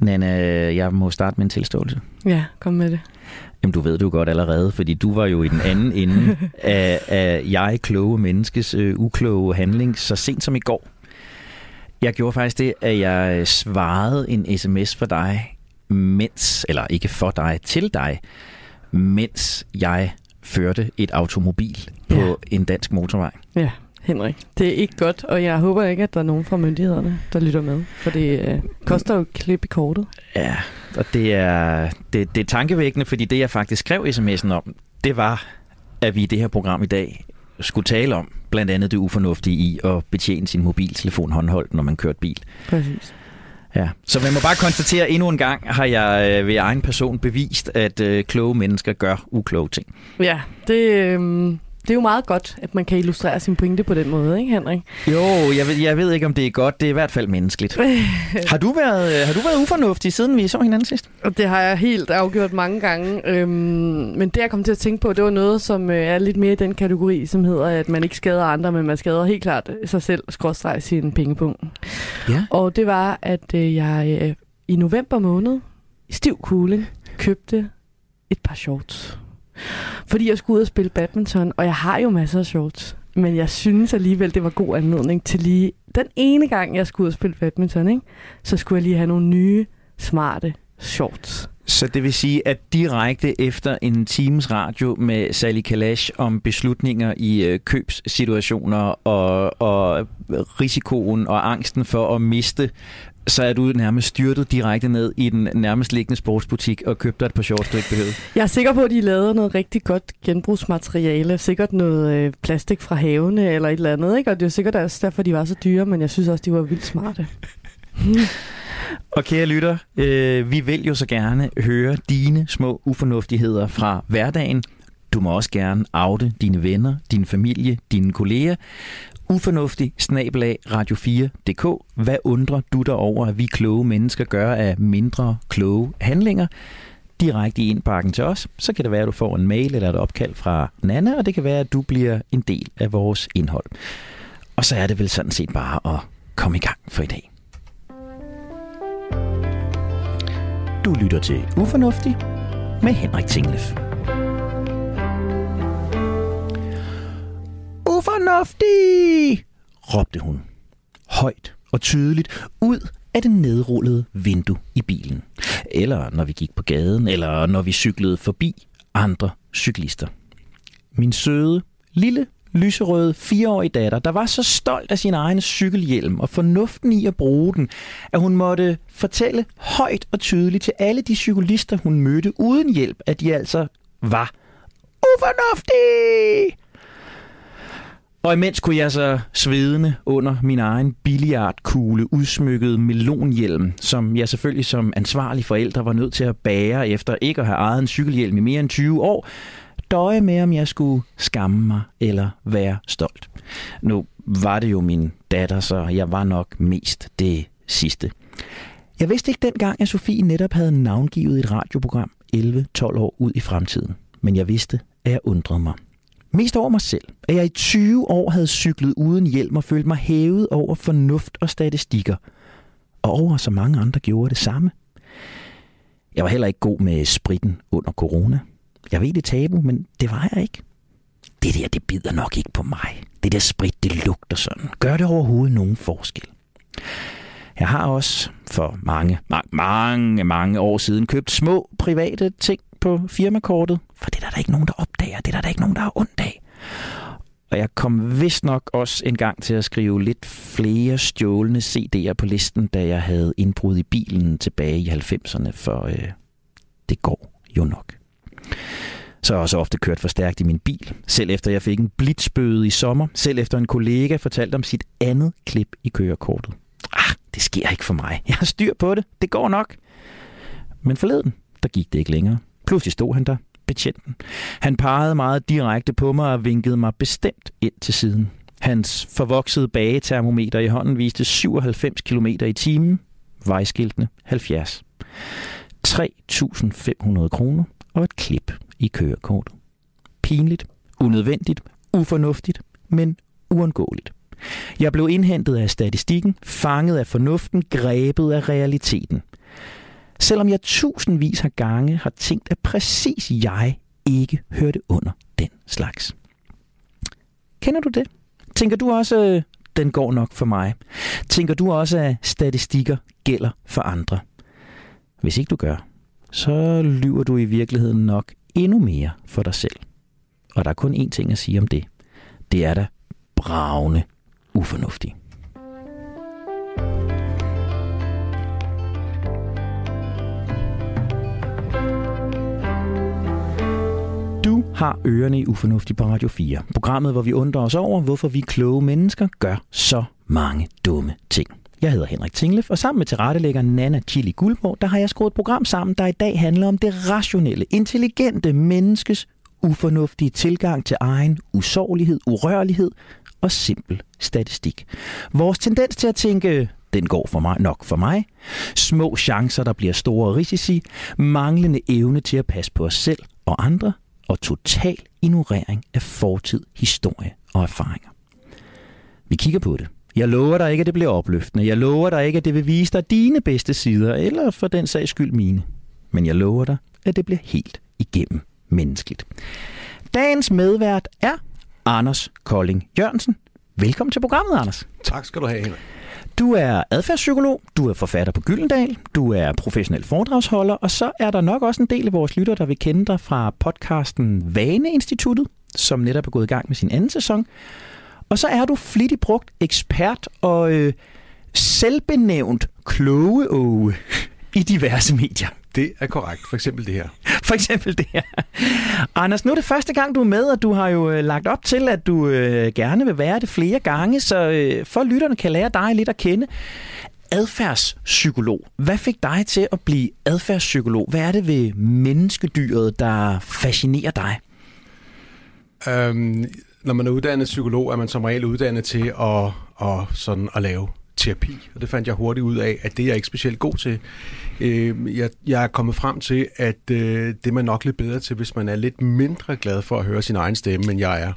Nana, jeg må starte med en tilståelse. Ja, kom med det. Jamen, du ved det jo godt allerede, fordi du var jo i den anden ende af, af jeg kloge menneskes øh, ukloge handling så sent som i går. Jeg gjorde faktisk det, at jeg svarede en sms for dig, mens, eller ikke for dig, til dig, mens jeg førte et automobil på Ja. en dansk motorvej. Ja, Henrik. Det er ikke godt, og jeg håber ikke, at der er nogen fra myndighederne, der lytter med. For det øh, koster jo klip i kortet. Ja, og det er, det, det er tankevækkende, fordi det, jeg faktisk skrev sms'en om, det var, at vi i det her program i dag skulle tale om blandt andet det ufornuftige i at betjene sin mobiltelefon håndholdt, når man kører bil. Præcis. Ja. Så man må bare konstatere, at endnu en gang har jeg øh, ved egen person bevist, at øh, kloge mennesker gør ukloge ting. Ja, det, øh, det er jo meget godt, at man kan illustrere sin pointe på den måde, ikke Henrik? Jo, jeg ved, jeg ved ikke, om det er godt. Det er i hvert fald menneskeligt. Har du været, øh, har du været ufornuftig, siden vi så hinanden sidst? Det har jeg helt afgjort mange gange. Øhm, men det, jeg kom til at tænke på, det var noget, som øh, er lidt mere i den kategori, som hedder, at man ikke skader andre, men man skader helt klart sig selv, skråstreg sin pengepunkt. Ja. Og det var, at øh, jeg i november måned, i stiv kugle, købte et par shorts. Fordi jeg skulle ud og spille badminton, og jeg har jo masser af shorts. Men jeg synes alligevel, det var god anledning til lige... Den ene gang, jeg skulle ud og spille badminton, ikke? så skulle jeg lige have nogle nye, smarte shorts. Så det vil sige, at direkte efter en times radio med Sally Kalash om beslutninger i øh, købssituationer og, og risikoen og angsten for at miste, så er du nærmest styrtet direkte ned i den nærmest liggende sportsbutik og købte dig et par shorts, du ikke behøvede. Jeg er sikker på, at de lavede noget rigtig godt genbrugsmateriale. Sikkert noget øh, plastik fra havene eller et eller andet. Ikke? Og det er sikkert også derfor, de var så dyre, men jeg synes også, de var vildt smarte. Og kære lytter, øh, vi vil jo så gerne høre dine små ufornuftigheder fra hverdagen. Du må også gerne oute dine venner, din familie, dine kolleger. Ufornuftig snabelag radio4.dk. Hvad undrer du dig over, at vi kloge mennesker gør af mindre kloge handlinger? Direkte i indbakken til os, så kan det være, at du får en mail eller et opkald fra Nana, og det kan være, at du bliver en del af vores indhold. Og så er det vel sådan set bare at komme i gang for i dag. Du lytter til Ufornuftig med Henrik Tinglef. Ufornuftig! råbte hun. Højt og tydeligt ud af det nedrullede vindue i bilen. Eller når vi gik på gaden, eller når vi cyklede forbi andre cyklister. Min søde, lille, lyserøde fireårige datter, der var så stolt af sin egen cykelhjelm og fornuften i at bruge den, at hun måtte fortælle højt og tydeligt til alle de cyklister, hun mødte uden hjælp, at de altså var ufornuftige. Og imens kunne jeg så svedende under min egen billiardkugle udsmykket melonhjelm, som jeg selvfølgelig som ansvarlig forælder var nødt til at bære efter ikke at have ejet en cykelhjelm i mere end 20 år, døje med, om jeg skulle skamme mig eller være stolt. Nu var det jo min datter, så jeg var nok mest det sidste. Jeg vidste ikke dengang, at Sofie netop havde navngivet et radioprogram 11-12 år ud i fremtiden. Men jeg vidste, at jeg undrede mig. Mest over mig selv, at jeg i 20 år havde cyklet uden hjelm og følt mig hævet over fornuft og statistikker. Og over så mange andre gjorde det samme. Jeg var heller ikke god med spritten under corona. Jeg ved det tabu, men det var jeg ikke. Det der, det bider nok ikke på mig. Det der sprit, det lugter sådan. Gør det overhovedet nogen forskel? Jeg har også for mange, mange, mange år siden købt små private ting på firmakortet, for det er der, der ikke nogen, der opdager. Det er der, der ikke nogen, der har ondt af. Og jeg kom vist nok også en gang til at skrive lidt flere stjålne CD'er på listen, da jeg havde indbrud i bilen tilbage i 90'erne, for øh, det går jo nok. Så har jeg også ofte kørt for stærkt i min bil. Selv efter jeg fik en blitzbøde i sommer. Selv efter en kollega fortalte om sit andet klip i kørekortet. Ah, det sker ikke for mig. Jeg har styr på det. Det går nok. Men forleden, der gik det ikke længere. Pludselig stod han der, betjenten. Han pegede meget direkte på mig og vinkede mig bestemt ind til siden. Hans forvoksede bagetermometer i hånden viste 97 km i timen. Vejskiltene 70. 3.500 kroner og et klip i kørekortet. Pinligt, unødvendigt, ufornuftigt, men uundgåeligt. Jeg blev indhentet af statistikken, fanget af fornuften, grebet af realiteten. Selvom jeg tusindvis af gange har tænkt, at præcis jeg ikke hørte under den slags. Kender du det? Tænker du også, øh, den går nok for mig? Tænker du også, at statistikker gælder for andre? Hvis ikke du gør, så lyver du i virkeligheden nok endnu mere for dig selv. Og der er kun én ting at sige om det. Det er da bravende ufornuftigt. Har ørerne i Ufornuftig på Radio 4. Programmet, hvor vi undrer os over, hvorfor vi kloge mennesker gør så mange dumme ting. Jeg hedder Henrik Tinglef, og sammen med tilrettelægger Nana Chili Guldborg, der har jeg skruet et program sammen, der i dag handler om det rationelle, intelligente menneskes ufornuftige tilgang til egen usårlighed, urørlighed og simpel statistik. Vores tendens til at tænke, den går for mig nok for mig, små chancer, der bliver store risici, manglende evne til at passe på os selv og andre, og total ignorering af fortid, historie og erfaringer. Vi kigger på det. Jeg lover dig ikke, at det bliver opløftende. Jeg lover dig ikke, at det vil vise dig dine bedste sider, eller for den sags skyld mine. Men jeg lover dig, at det bliver helt igennem menneskeligt. Dagens medvært er Anders Kolding Jørgensen. Velkommen til programmet, Anders. Tak skal du have, Henrik. Du er adfærdspsykolog, du er forfatter på Gyldendal, du er professionel foredragsholder, og så er der nok også en del af vores lytter, der vil kende dig fra podcasten Vaneinstituttet, som netop er gået i gang med sin anden sæson. Og så er du flittig brugt ekspert og øh, selvbenævnt kloge i diverse medier. Det er korrekt. For eksempel det her. For eksempel det her. Anders, nu er det første gang, du er med, og du har jo øh, lagt op til, at du øh, gerne vil være det flere gange, så øh, for lytterne kan lære dig lidt at kende. Adfærdspsykolog. Hvad fik dig til at blive adfærdspsykolog? Hvad er det ved menneskedyret, der fascinerer dig? Øhm, når man er uddannet psykolog, er man som regel uddannet til at, at, sådan at lave terapi, og det fandt jeg hurtigt ud af, at det er jeg ikke specielt god til. Øh, jeg, jeg er kommet frem til, at øh, det er man nok lidt bedre til, hvis man er lidt mindre glad for at høre sin egen stemme, end jeg er.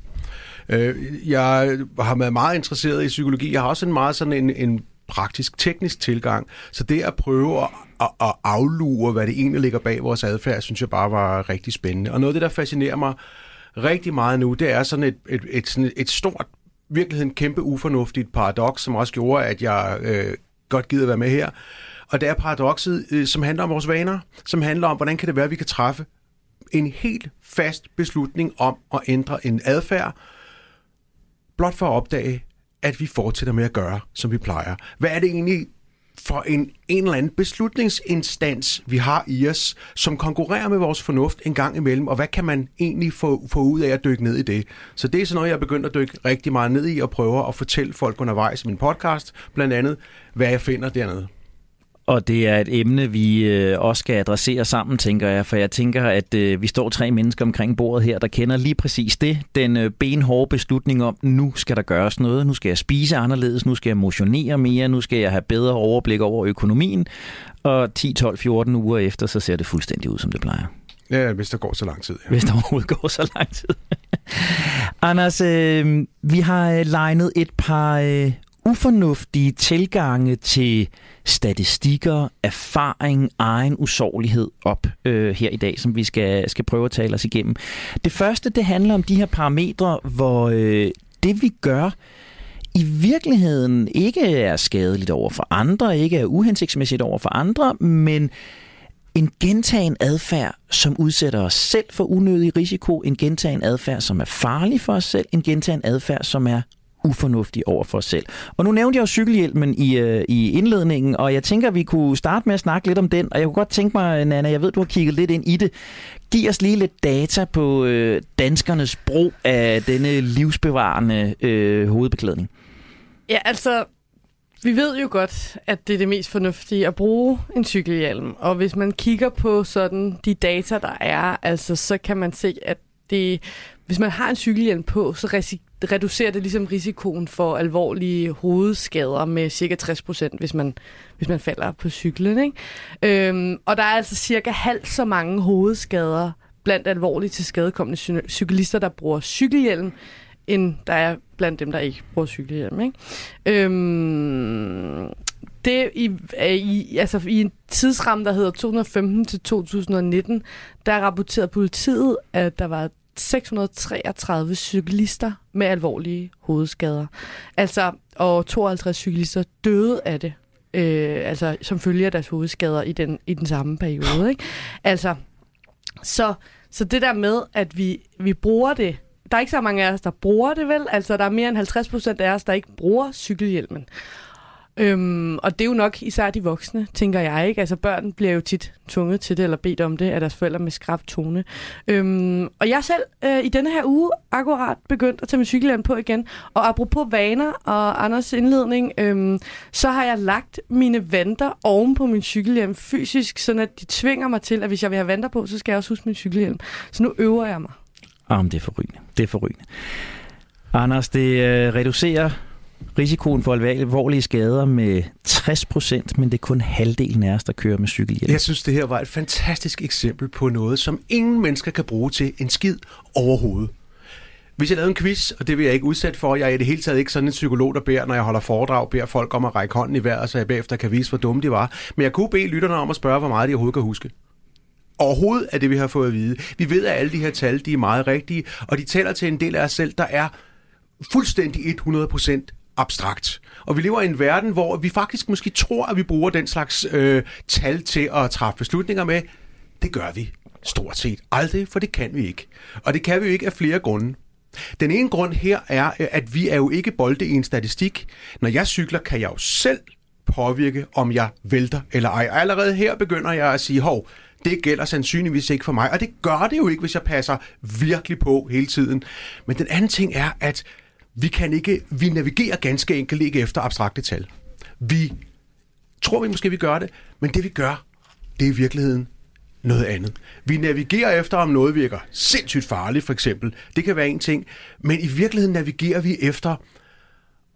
Øh, jeg har været meget interesseret i psykologi. Jeg har også en meget sådan en, en praktisk, teknisk tilgang. Så det at prøve at, at, at aflure, hvad det egentlig ligger bag vores adfærd, synes jeg bare var rigtig spændende. Og noget af det, der fascinerer mig rigtig meget nu, det er sådan et, et, et, sådan et stort virkeligheden kæmpe ufornuftigt paradoks, som også gjorde, at jeg øh, godt gider være med her. Og det er paradokset, øh, som handler om vores vaner, som handler om, hvordan kan det være, at vi kan træffe en helt fast beslutning om at ændre en adfærd, blot for at opdage, at vi fortsætter med at gøre, som vi plejer. Hvad er det egentlig, for en, en eller anden beslutningsinstans, vi har i os, som konkurrerer med vores fornuft en gang imellem, og hvad kan man egentlig få, få ud af at dykke ned i det? Så det er sådan noget, jeg er begyndt at dykke rigtig meget ned i, og prøver at fortælle folk undervejs i min podcast, blandt andet, hvad jeg finder dernede. Og det er et emne, vi øh, også skal adressere sammen, tænker jeg. For jeg tænker, at øh, vi står tre mennesker omkring bordet her, der kender lige præcis det. Den øh, benhårde beslutning om, nu skal der gøres noget. Nu skal jeg spise anderledes. Nu skal jeg motionere mere. Nu skal jeg have bedre overblik over økonomien. Og 10, 12, 14 uger efter, så ser det fuldstændig ud, som det plejer. Ja, hvis der går så lang tid. Ja. Hvis der overhovedet går så lang tid. Anders, øh, vi har legnet et par øh, ufornuftige tilgange til statistikker, erfaring, egen usårlighed op øh, her i dag, som vi skal, skal prøve at tale os igennem. Det første, det handler om de her parametre, hvor øh, det vi gør, i virkeligheden ikke er skadeligt over for andre, ikke er uhensigtsmæssigt over for andre, men en gentagen adfærd, som udsætter os selv for unødig risiko, en gentagen adfærd, som er farlig for os selv, en gentagen adfærd, som er ufornuftig over for os selv. Og nu nævnte jeg jo cykelhjelmen i, øh, i indledningen, og jeg tænker, at vi kunne starte med at snakke lidt om den. Og jeg kunne godt tænke mig, Nana, jeg ved, du har kigget lidt ind i det. Giv os lige lidt data på øh, danskernes brug af denne livsbevarende øh, hovedbeklædning. Ja, altså, vi ved jo godt, at det er det mest fornuftige at bruge en cykelhjelm. Og hvis man kigger på sådan de data, der er, altså, så kan man se, at det, hvis man har en cykelhjelm på, så risikerer reducerer det ligesom risikoen for alvorlige hovedskader med cirka 60 procent, hvis man, hvis man falder på cyklen. Ikke? Øhm, og der er altså cirka halvt så mange hovedskader blandt alvorligt til skadekommende cyklister, der bruger cykelhjelm, end der er blandt dem, der ikke bruger cykelhjelm. Ikke? Øhm, det i, øh, i, altså i en tidsramme, der hedder 2015 til 2019, der rapporterede politiet, at der var 633 cyklister med alvorlige hovedskader. Altså, og 52 cyklister døde af det, øh, altså som følger deres hovedskader i den, i den samme periode. Ikke? Altså, så, så det der med, at vi, vi bruger det, der er ikke så mange af os, der bruger det vel, altså der er mere end 50 procent af os, der ikke bruger cykelhjelmen. Øhm, og det er jo nok især de voksne, tænker jeg ikke. Altså børn bliver jo tit tvunget til det, eller bedt om det af deres forældre med skrab tone. Øhm, og jeg selv øh, i denne her uge akkurat begyndt at tage min cykelhjelm på igen. Og apropos vaner og Anders indledning, øhm, så har jeg lagt mine vanter oven på min cykelhjelm fysisk, sådan at de tvinger mig til, at hvis jeg vil have vanter på, så skal jeg også huske min cykelhjelm. Så nu øver jeg mig. Ah, Jamen, det er forrygende. Det er forrygende. Anders, det øh, reducerer risikoen for alvorlige skader med 60 procent, men det er kun halvdelen af os, der kører med cykelhjelm. Jeg synes, det her var et fantastisk eksempel på noget, som ingen mennesker kan bruge til en skid overhovedet. Hvis jeg lavede en quiz, og det vil jeg ikke udsætte for, jeg er i det hele taget ikke sådan en psykolog, der beder, når jeg holder foredrag, beder folk om at række hånden i vejret, så jeg bagefter kan vise, hvor dumme de var. Men jeg kunne bede lytterne om at spørge, hvor meget de overhovedet kan huske. Overhovedet er det, vi har fået at vide. Vi ved, at alle de her tal, de er meget rigtige, og de taler til en del af os selv, der er fuldstændig 100% abstrakt. Og vi lever i en verden, hvor vi faktisk måske tror, at vi bruger den slags øh, tal til at træffe beslutninger med. Det gør vi stort set aldrig, for det kan vi ikke. Og det kan vi jo ikke af flere grunde. Den ene grund her er, at vi er jo ikke bolde i en statistik. Når jeg cykler, kan jeg jo selv påvirke, om jeg vælter eller ej. Og allerede her begynder jeg at sige, hov, det gælder sandsynligvis ikke for mig. Og det gør det jo ikke, hvis jeg passer virkelig på hele tiden. Men den anden ting er, at vi kan ikke, vi navigerer ganske enkelt ikke efter abstrakte tal. Vi tror vi måske, vi gør det, men det vi gør, det er i virkeligheden noget andet. Vi navigerer efter, om noget virker sindssygt farligt, for eksempel. Det kan være en ting. Men i virkeligheden navigerer vi efter,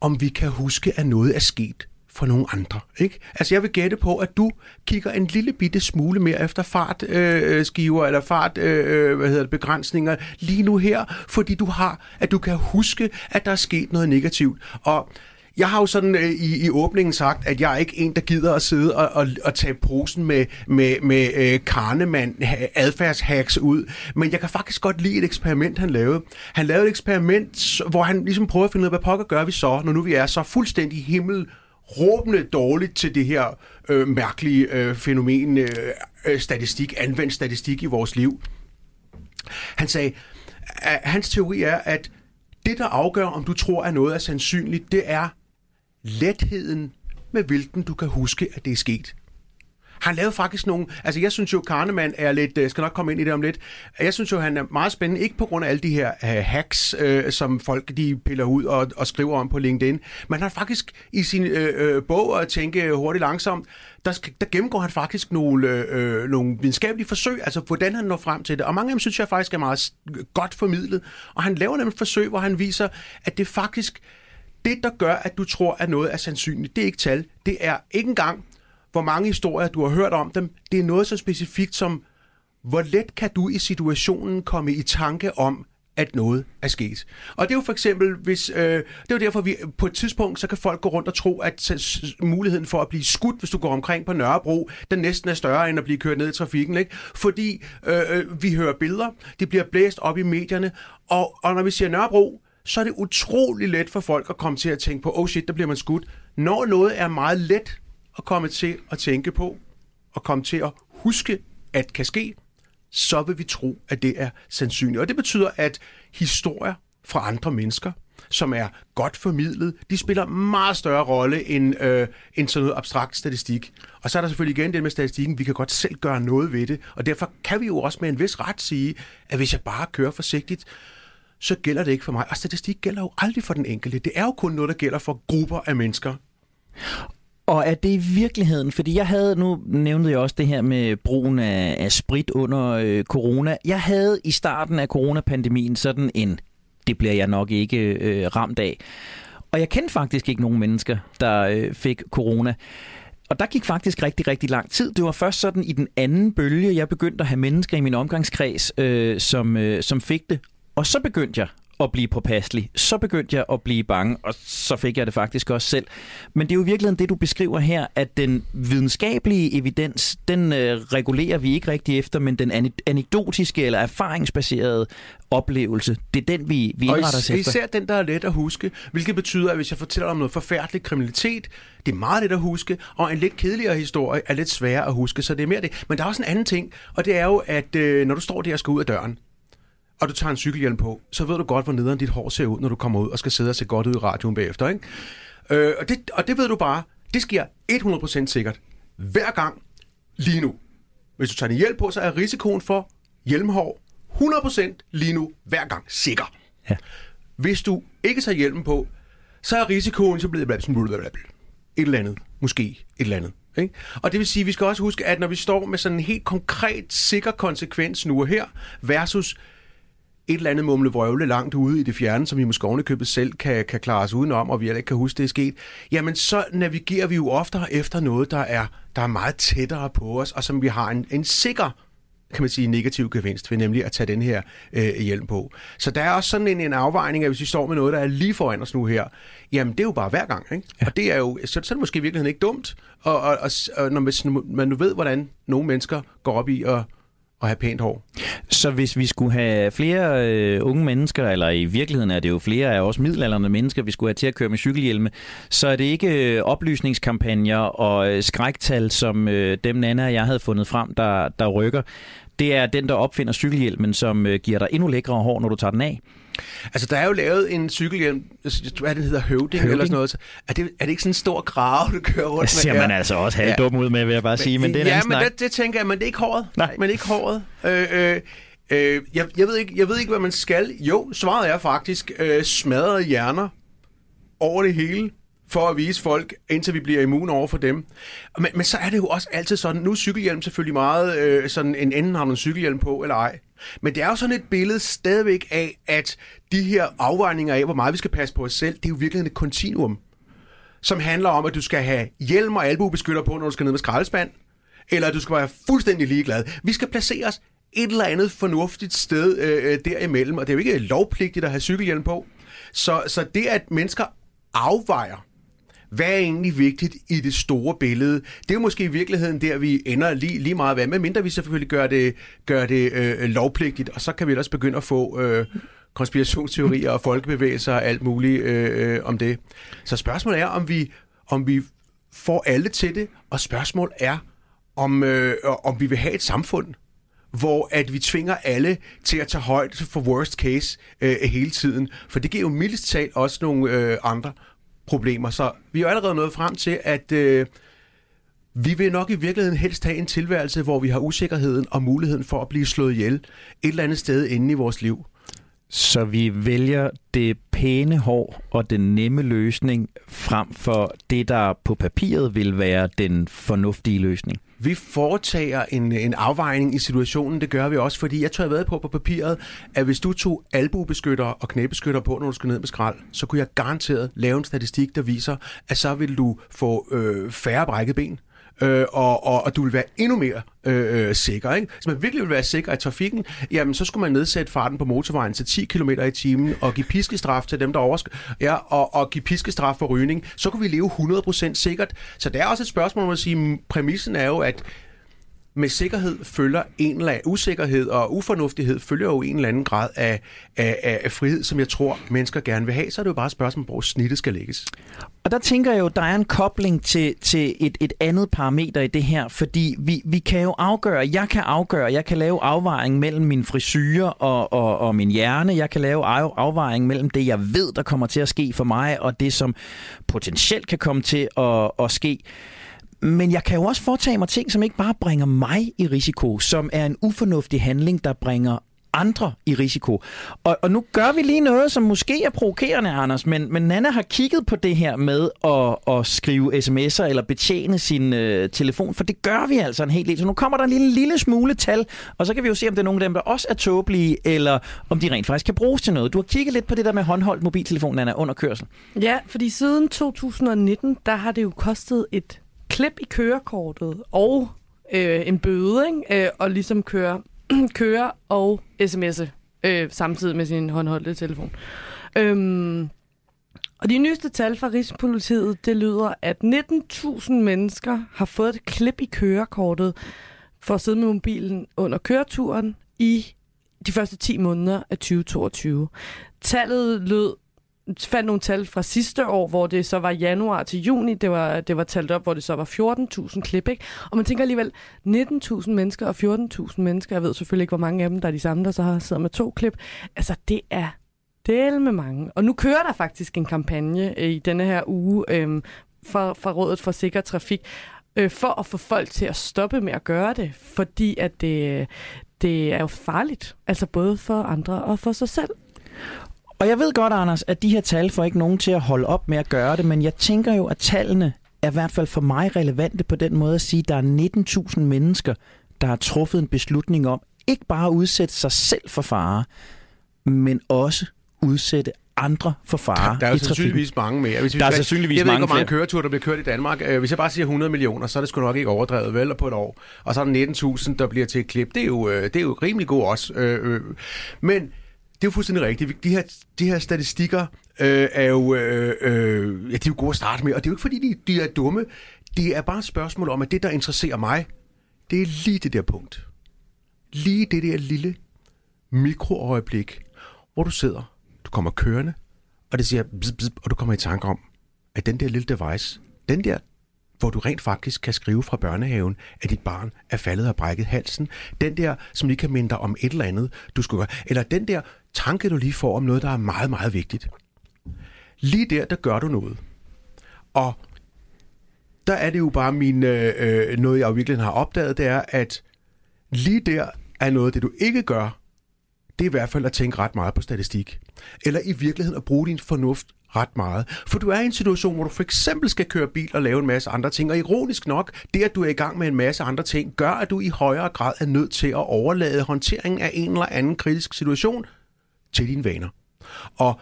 om vi kan huske, at noget er sket for nogle andre. Ikke? Altså jeg vil gætte på, at du kigger en lille bitte smule mere efter fartskiver øh, eller fart øh, øh, hvad hedder det, begrænsninger lige nu her, fordi du har, at du kan huske, at der er sket noget negativt. Og jeg har jo sådan øh, i, i åbningen sagt, at jeg er ikke en, der gider at sidde og, og, og tage posen med, med, med øh, karnemand adfærdshacks ud. Men jeg kan faktisk godt lide et eksperiment, han lavede. Han lavede et eksperiment, hvor han ligesom prøvede at finde ud af, hvad pokker gør vi så, når nu vi er så fuldstændig himmel råbende dårligt til det her øh, mærkelige øh, fænomen, øh, øh statistik, anvendt statistik i vores liv. Han sagde, at hans teori er, at det, der afgør, om du tror, at noget er sandsynligt, det er letheden, med hvilken du kan huske, at det er sket. Han lavede faktisk nogle... Altså, jeg synes jo, Kahneman er lidt... Jeg skal nok komme ind i det om lidt. Jeg synes jo, han er meget spændende, ikke på grund af alle de her uh, hacks, uh, som folk de piller ud og, og skriver om på LinkedIn, men han faktisk i sin uh, uh, bog at tænke hurtigt langsomt, der, der gennemgår han faktisk nogle, uh, nogle videnskabelige forsøg, altså hvordan han når frem til det. Og mange af dem synes jeg faktisk er meget godt formidlet. Og han laver nemlig et forsøg, hvor han viser, at det faktisk det, der gør, at du tror, at noget er sandsynligt, det er ikke tal. Det er ikke engang hvor mange historier du har hørt om dem. Det er noget så specifikt som, hvor let kan du i situationen komme i tanke om, at noget er sket. Og det er jo for eksempel, hvis, øh, det er jo derfor, vi på et tidspunkt, så kan folk gå rundt og tro, at muligheden for at blive skudt, hvis du går omkring på Nørrebro, den næsten er større end at blive kørt ned i trafikken. Ikke? Fordi øh, øh vi hører billeder, det bliver blæst op i medierne, og, og når vi siger Nørrebro, så er det utrolig let for folk at komme til at tænke på, oh shit, der bliver man skudt. Når noget er meget let at komme til at tænke på, og komme til at huske, at kan ske, så vil vi tro, at det er sandsynligt. Og det betyder, at historier fra andre mennesker, som er godt formidlet, de spiller meget større rolle end, øh, end sådan noget abstrakt statistik. Og så er der selvfølgelig igen det med statistikken, vi kan godt selv gøre noget ved det, og derfor kan vi jo også med en vis ret sige, at hvis jeg bare kører forsigtigt, så gælder det ikke for mig. Og statistik gælder jo aldrig for den enkelte. Det er jo kun noget, der gælder for grupper af mennesker. Og er det i virkeligheden, fordi jeg havde, nu nævnte jeg også det her med brugen af, af sprit under øh, corona. Jeg havde i starten af coronapandemien sådan en, det bliver jeg nok ikke øh, ramt af. Og jeg kendte faktisk ikke nogen mennesker, der øh, fik corona. Og der gik faktisk rigtig, rigtig lang tid. Det var først sådan i den anden bølge, jeg begyndte at have mennesker i min omgangskreds, øh, som, øh, som fik det. Og så begyndte jeg at blive påpasselig. Så begyndte jeg at blive bange, og så fik jeg det faktisk også selv. Men det er jo i virkeligheden det, du beskriver her, at den videnskabelige evidens, den øh, regulerer vi ikke rigtig efter, men den anekdotiske eller erfaringsbaserede oplevelse, det er den, vi, vi indretter os efter. især den, der er let at huske, hvilket betyder, at hvis jeg fortæller om noget forfærdeligt kriminalitet, det er meget let at huske, og en lidt kedeligere historie er lidt sværere at huske, så det er mere det. Men der er også en anden ting, og det er jo, at øh, når du står der og skal ud af døren, og du tager en cykelhjelm på, så ved du godt, hvor nederen dit hår ser ud, når du kommer ud og skal sidde og se godt ud i radioen bagefter. Ikke? Øh, og, det, og det ved du bare, det sker 100% sikkert. Hver gang lige nu. Hvis du tager din hjelm på, så er risikoen for hjelmhår 100% lige nu hver gang sikker. Ja. Hvis du ikke tager hjelmen på, så er risikoen så blevet et eller andet. Måske et eller andet. Ikke? Og det vil sige, at vi skal også huske, at når vi står med sådan en helt konkret, sikker konsekvens nu og her, versus et eller andet mumle vrøvle langt ude i det fjerne, som vi måske ovenikøbet selv kan, kan klare os udenom, og vi heller ikke kan huske, det er sket, jamen så navigerer vi jo oftere efter noget, der er, der er meget tættere på os, og som vi har en, en sikker kan man sige, negativ gevinst ved nemlig at tage den her øh, hjelm på. Så der er også sådan en, en afvejning, at hvis vi står med noget, der er lige foran os nu her, jamen det er jo bare hver gang. Ikke? Ja. Og det er jo, så, så er det måske i virkeligheden ikke dumt, og, og, og, og når man nu ved, hvordan nogle mennesker går op i at at have pænt hår. Så hvis vi skulle have flere øh, unge mennesker, eller i virkeligheden er det jo flere af os middelalderne mennesker, vi skulle have til at køre med cykelhjelme, så er det ikke øh, oplysningskampagner og øh, skræktal, som øh, dem Nana og jeg havde fundet frem, der, der rykker. Det er den, der opfinder cykelhjelmen, som øh, giver dig endnu lækre hår, når du tager den af. Altså, der er jo lavet en cykelhjelm, hvad den hedder, høvding, høvding? eller sådan noget. Er det, er det ikke sådan en stor grave, du kører rundt med? Det ser man altså også halvt ja. ud med, vil jeg bare sige, men det er Ja, men det, det, tænker jeg, men det er ikke håret. Nej. Men ikke håret. Øh, øh, øh, jeg, jeg, ved ikke, jeg ved ikke, hvad man skal. Jo, svaret er faktisk øh, smadrede hjerner over det hele for at vise folk, indtil vi bliver immune over for dem. Men, men så er det jo også altid sådan, nu er cykelhjelm selvfølgelig meget øh, sådan, en enden har man cykelhjelm på, eller ej. Men det er jo sådan et billede stadigvæk af, at de her afvejninger af, hvor meget vi skal passe på os selv, det er jo virkelig et kontinuum, som handler om, at du skal have hjelm og albuebeskytter på, når du skal ned med skraldespand, eller at du skal være fuldstændig ligeglad. Vi skal placere os et eller andet fornuftigt sted øh, øh derimellem, og det er jo ikke lovpligtigt at have cykelhjelm på. Så, så det, at mennesker afvejer, hvad er egentlig vigtigt i det store billede? Det er jo måske i virkeligheden der, vi ender lige, lige meget hvad, mindre vi selvfølgelig gør det, gør det øh, lovpligtigt, og så kan vi ellers begynde at få øh, konspirationsteorier og folkebevægelser og alt muligt øh, øh, om det. Så spørgsmålet er, om vi, om vi får alle til det, og spørgsmålet er, om, øh, om vi vil have et samfund, hvor at vi tvinger alle til at tage højde for worst case øh, hele tiden. For det giver jo mildest talt også nogle øh, andre problemer. Så vi er jo allerede nået frem til, at øh, vi vil nok i virkeligheden helst have en tilværelse, hvor vi har usikkerheden og muligheden for at blive slået ihjel et eller andet sted inde i vores liv. Så vi vælger det pæne hår og den nemme løsning frem for det, der på papiret vil være den fornuftige løsning. Vi foretager en, en afvejning i situationen, det gør vi også, fordi jeg tror, jeg ved på på papiret, at hvis du tog albuebeskytter og knæbeskytter på, når du skal ned med skrald, så kunne jeg garanteret lave en statistik, der viser, at så vil du få øh, færre brækket ben, øh, og, og, og du vil være endnu mere øh, øh, sikker. Ikke? Hvis man virkelig vil være sikker i trafikken, jamen så skulle man nedsætte farten på motorvejen til 10 km i timen og give piskestraf til dem, der oversk ja, og, og give piskestraf for rygning. Så kunne vi leve 100% sikkert. Så det er også et spørgsmål, om at sige, præmissen er jo, at med sikkerhed følger en eller anden usikkerhed og ufornuftighed følger jo en eller anden grad af, af, af frihed, som jeg tror, mennesker gerne vil have. Så er det jo bare et spørgsmål, hvor snittet skal lægges. Og der tænker jeg jo, der er en kobling til, til et, et andet parameter i det her, fordi vi, vi kan jo afgøre, jeg kan afgøre, jeg kan lave afvejning mellem min frisyre og, og, og min hjerne, jeg kan lave afvejning mellem det, jeg ved, der kommer til at ske for mig, og det, som potentielt kan komme til at, at ske. Men jeg kan jo også foretage mig ting, som ikke bare bringer mig i risiko, som er en ufornuftig handling, der bringer andre i risiko. Og, og nu gør vi lige noget, som måske er provokerende, Anders, men, men Nana har kigget på det her med at, at skrive sms'er eller betjene sin øh, telefon, for det gør vi altså en hel del. Så nu kommer der en lille, lille smule tal, og så kan vi jo se, om det er nogle af dem, der også er tåbelige, eller om de rent faktisk kan bruges til noget. Du har kigget lidt på det der med håndholdt mobiltelefon, Nana, under kørsel. Ja, fordi siden 2019, der har det jo kostet et klip i kørekortet og øh, en bøde, ikke? Øh, og ligesom køre, køre og sms'e øh, samtidig med sin håndholdte telefon. Øhm, og de nyeste tal fra Rigspolitiet, det lyder, at 19.000 mennesker har fået et klip i kørekortet for at sidde med mobilen under køreturen i de første 10 måneder af 2022. Tallet lød fandt nogle tal fra sidste år, hvor det så var januar til juni, det var, det var talt op, hvor det så var 14.000 klip, ikke? Og man tænker alligevel, 19.000 mennesker og 14.000 mennesker, jeg ved selvfølgelig ikke, hvor mange af dem, der er de samme, der så har siddet med to klip. Altså, det er del med mange. Og nu kører der faktisk en kampagne øh, i denne her uge øh, fra, fra Rådet for Sikker Trafik, øh, for at få folk til at stoppe med at gøre det, fordi at det, det er jo farligt, altså både for andre og for sig selv. Og jeg ved godt, Anders, at de her tal får ikke nogen til at holde op med at gøre det, men jeg tænker jo, at tallene er i hvert fald for mig relevante på den måde at sige, at der er 19.000 mennesker, der har truffet en beslutning om ikke bare at udsætte sig selv for fare, men også udsætte andre for fare Der er jo sandsynligvis mange mere. Hvis vi, Der er sandsynligvis jeg ved ikke, mange hvor mange flere. køreture, der bliver kørt i Danmark. Øh, Hvis jeg bare siger 100 millioner, så er det sgu nok ikke overdrevet, vel, på et år. Og så er der 19.000, der bliver til et klip. Det er jo, øh, det er jo rimelig godt også. Øh. Men det er jo fuldstændig rigtigt. De her, de her statistikker øh, er jo, øh, øh, ja, de er jo gode at starte med, og det er jo ikke fordi, de, de er dumme. Det er bare et spørgsmål om, at det, der interesserer mig, det er lige det der punkt. Lige det der lille mikroøjeblik, hvor du sidder, du kommer kørende, og det siger bzz, bzz, og du kommer i tanke om, at den der lille device, den der, hvor du rent faktisk kan skrive fra børnehaven, at dit barn er faldet og brækket halsen, den der, som lige kan minde dig om et eller andet, du skulle gøre, eller den der tanke, du lige får om noget, der er meget, meget vigtigt. Lige der, der gør du noget. Og der er det jo bare min, øh, øh noget, jeg virkelig har opdaget, det er, at lige der er noget det, du ikke gør, det er i hvert fald at tænke ret meget på statistik. Eller i virkeligheden at bruge din fornuft ret meget. For du er i en situation, hvor du for eksempel skal køre bil og lave en masse andre ting. Og ironisk nok, det at du er i gang med en masse andre ting, gør, at du i højere grad er nødt til at overlade håndteringen af en eller anden kritisk situation til dine vaner. Og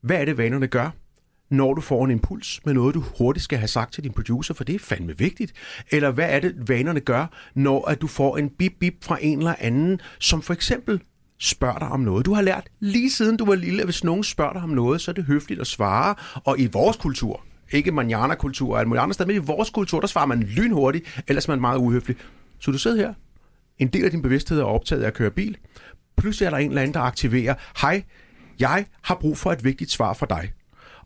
hvad er det, vanerne gør? når du får en impuls med noget, du hurtigt skal have sagt til din producer, for det er fandme vigtigt. Eller hvad er det, vanerne gør, når at du får en bip-bip fra en eller anden, som for eksempel spørger dig om noget. Du har lært lige siden du var lille, at hvis nogen spørger dig om noget, så er det høfligt at svare. Og i vores kultur, ikke manjana-kultur og alt muligt andet sted, men i vores kultur, der svarer man lynhurtigt, ellers er man meget uhøflig. Så du sidder her, en del af din bevidsthed er optaget af at køre bil. Pludselig er der en eller anden, der aktiverer, hej, jeg har brug for et vigtigt svar fra dig.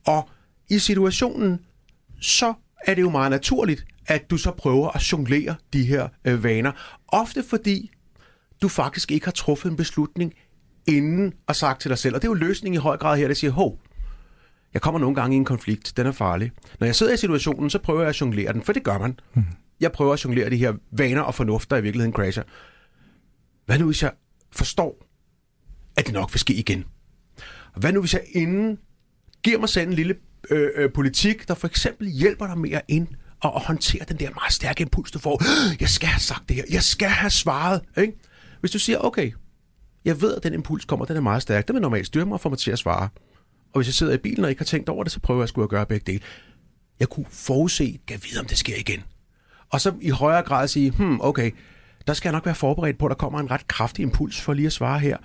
Og i situationen, så er det jo meget naturligt, at du så prøver at jonglere de her øh, vaner. Ofte fordi du faktisk ikke har truffet en beslutning inden og sagt til dig selv. Og det er jo løsningen i høj grad her, der siger, hov, jeg kommer nogle gange i en konflikt, den er farlig. Når jeg sidder i situationen, så prøver jeg at jonglere den, for det gør man. Jeg prøver at jonglere de her vaner og fornuft, der i virkeligheden crasher. Hvad nu, hvis jeg forstår, at det nok vil ske igen? Hvad nu, hvis jeg inden giver mig selv en lille øh, øh, politik, der for eksempel hjælper dig mere ind og, og håndtere den der meget stærke impuls, du får. Jeg skal have sagt det her. Jeg skal have svaret. Ikke? Hvis du siger, okay, jeg ved, at den impuls kommer, den er meget stærk. Den vil normalt styre mig og få mig til at svare. Og hvis jeg sidder i bilen og ikke har tænkt over det, så prøver jeg sgu at gøre begge dele. Jeg kunne forudse, kan vide, om det sker igen. Og så i højere grad sige, hmm, okay, der skal jeg nok være forberedt på, at der kommer en ret kraftig impuls for lige at svare her.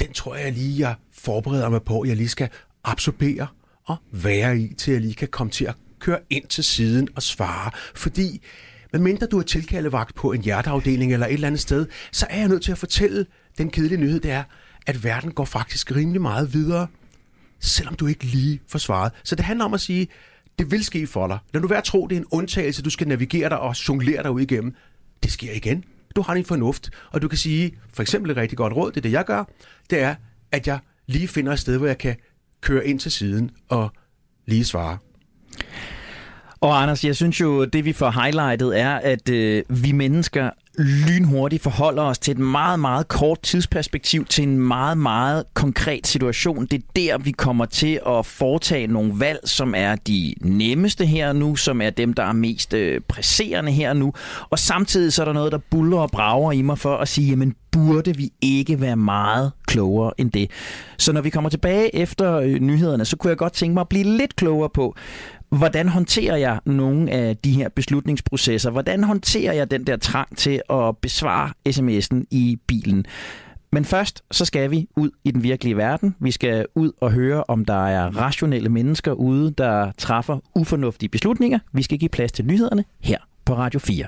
Den tror jeg lige, jeg forbereder mig på, jeg lige skal absorbere og være i, til jeg lige kan komme til at køre ind til siden og svare. Fordi, medmindre du er tilkaldevagt på en hjerteafdeling eller et eller andet sted, så er jeg nødt til at fortælle den kedelige nyhed, det er, at verden går faktisk rimelig meget videre, selvom du ikke lige får svaret. Så det handler om at sige, det vil ske for dig. Lad du være at tro, det er en undtagelse, du skal navigere dig og jonglere dig ud igennem. Det sker igen. Du har din fornuft, og du kan sige, for eksempel et rigtig godt råd, det er det, jeg gør, det er, at jeg lige finder et sted, hvor jeg kan køre ind til siden og lige svare. Og Anders, jeg synes jo, det vi får highlightet er, at øh, vi mennesker lynhurtigt forholder os til et meget, meget kort tidsperspektiv, til en meget, meget konkret situation. Det er der, vi kommer til at foretage nogle valg, som er de nemmeste her nu, som er dem, der er mest øh, presserende her nu. Og samtidig så er der noget, der buller og brager i mig for at sige, jamen burde vi ikke være meget klogere end det. Så når vi kommer tilbage efter øh, nyhederne, så kunne jeg godt tænke mig at blive lidt klogere på, Hvordan håndterer jeg nogle af de her beslutningsprocesser? Hvordan håndterer jeg den der trang til at besvare sms'en i bilen? Men først så skal vi ud i den virkelige verden. Vi skal ud og høre, om der er rationelle mennesker ude, der træffer ufornuftige beslutninger. Vi skal give plads til nyhederne her på Radio 4.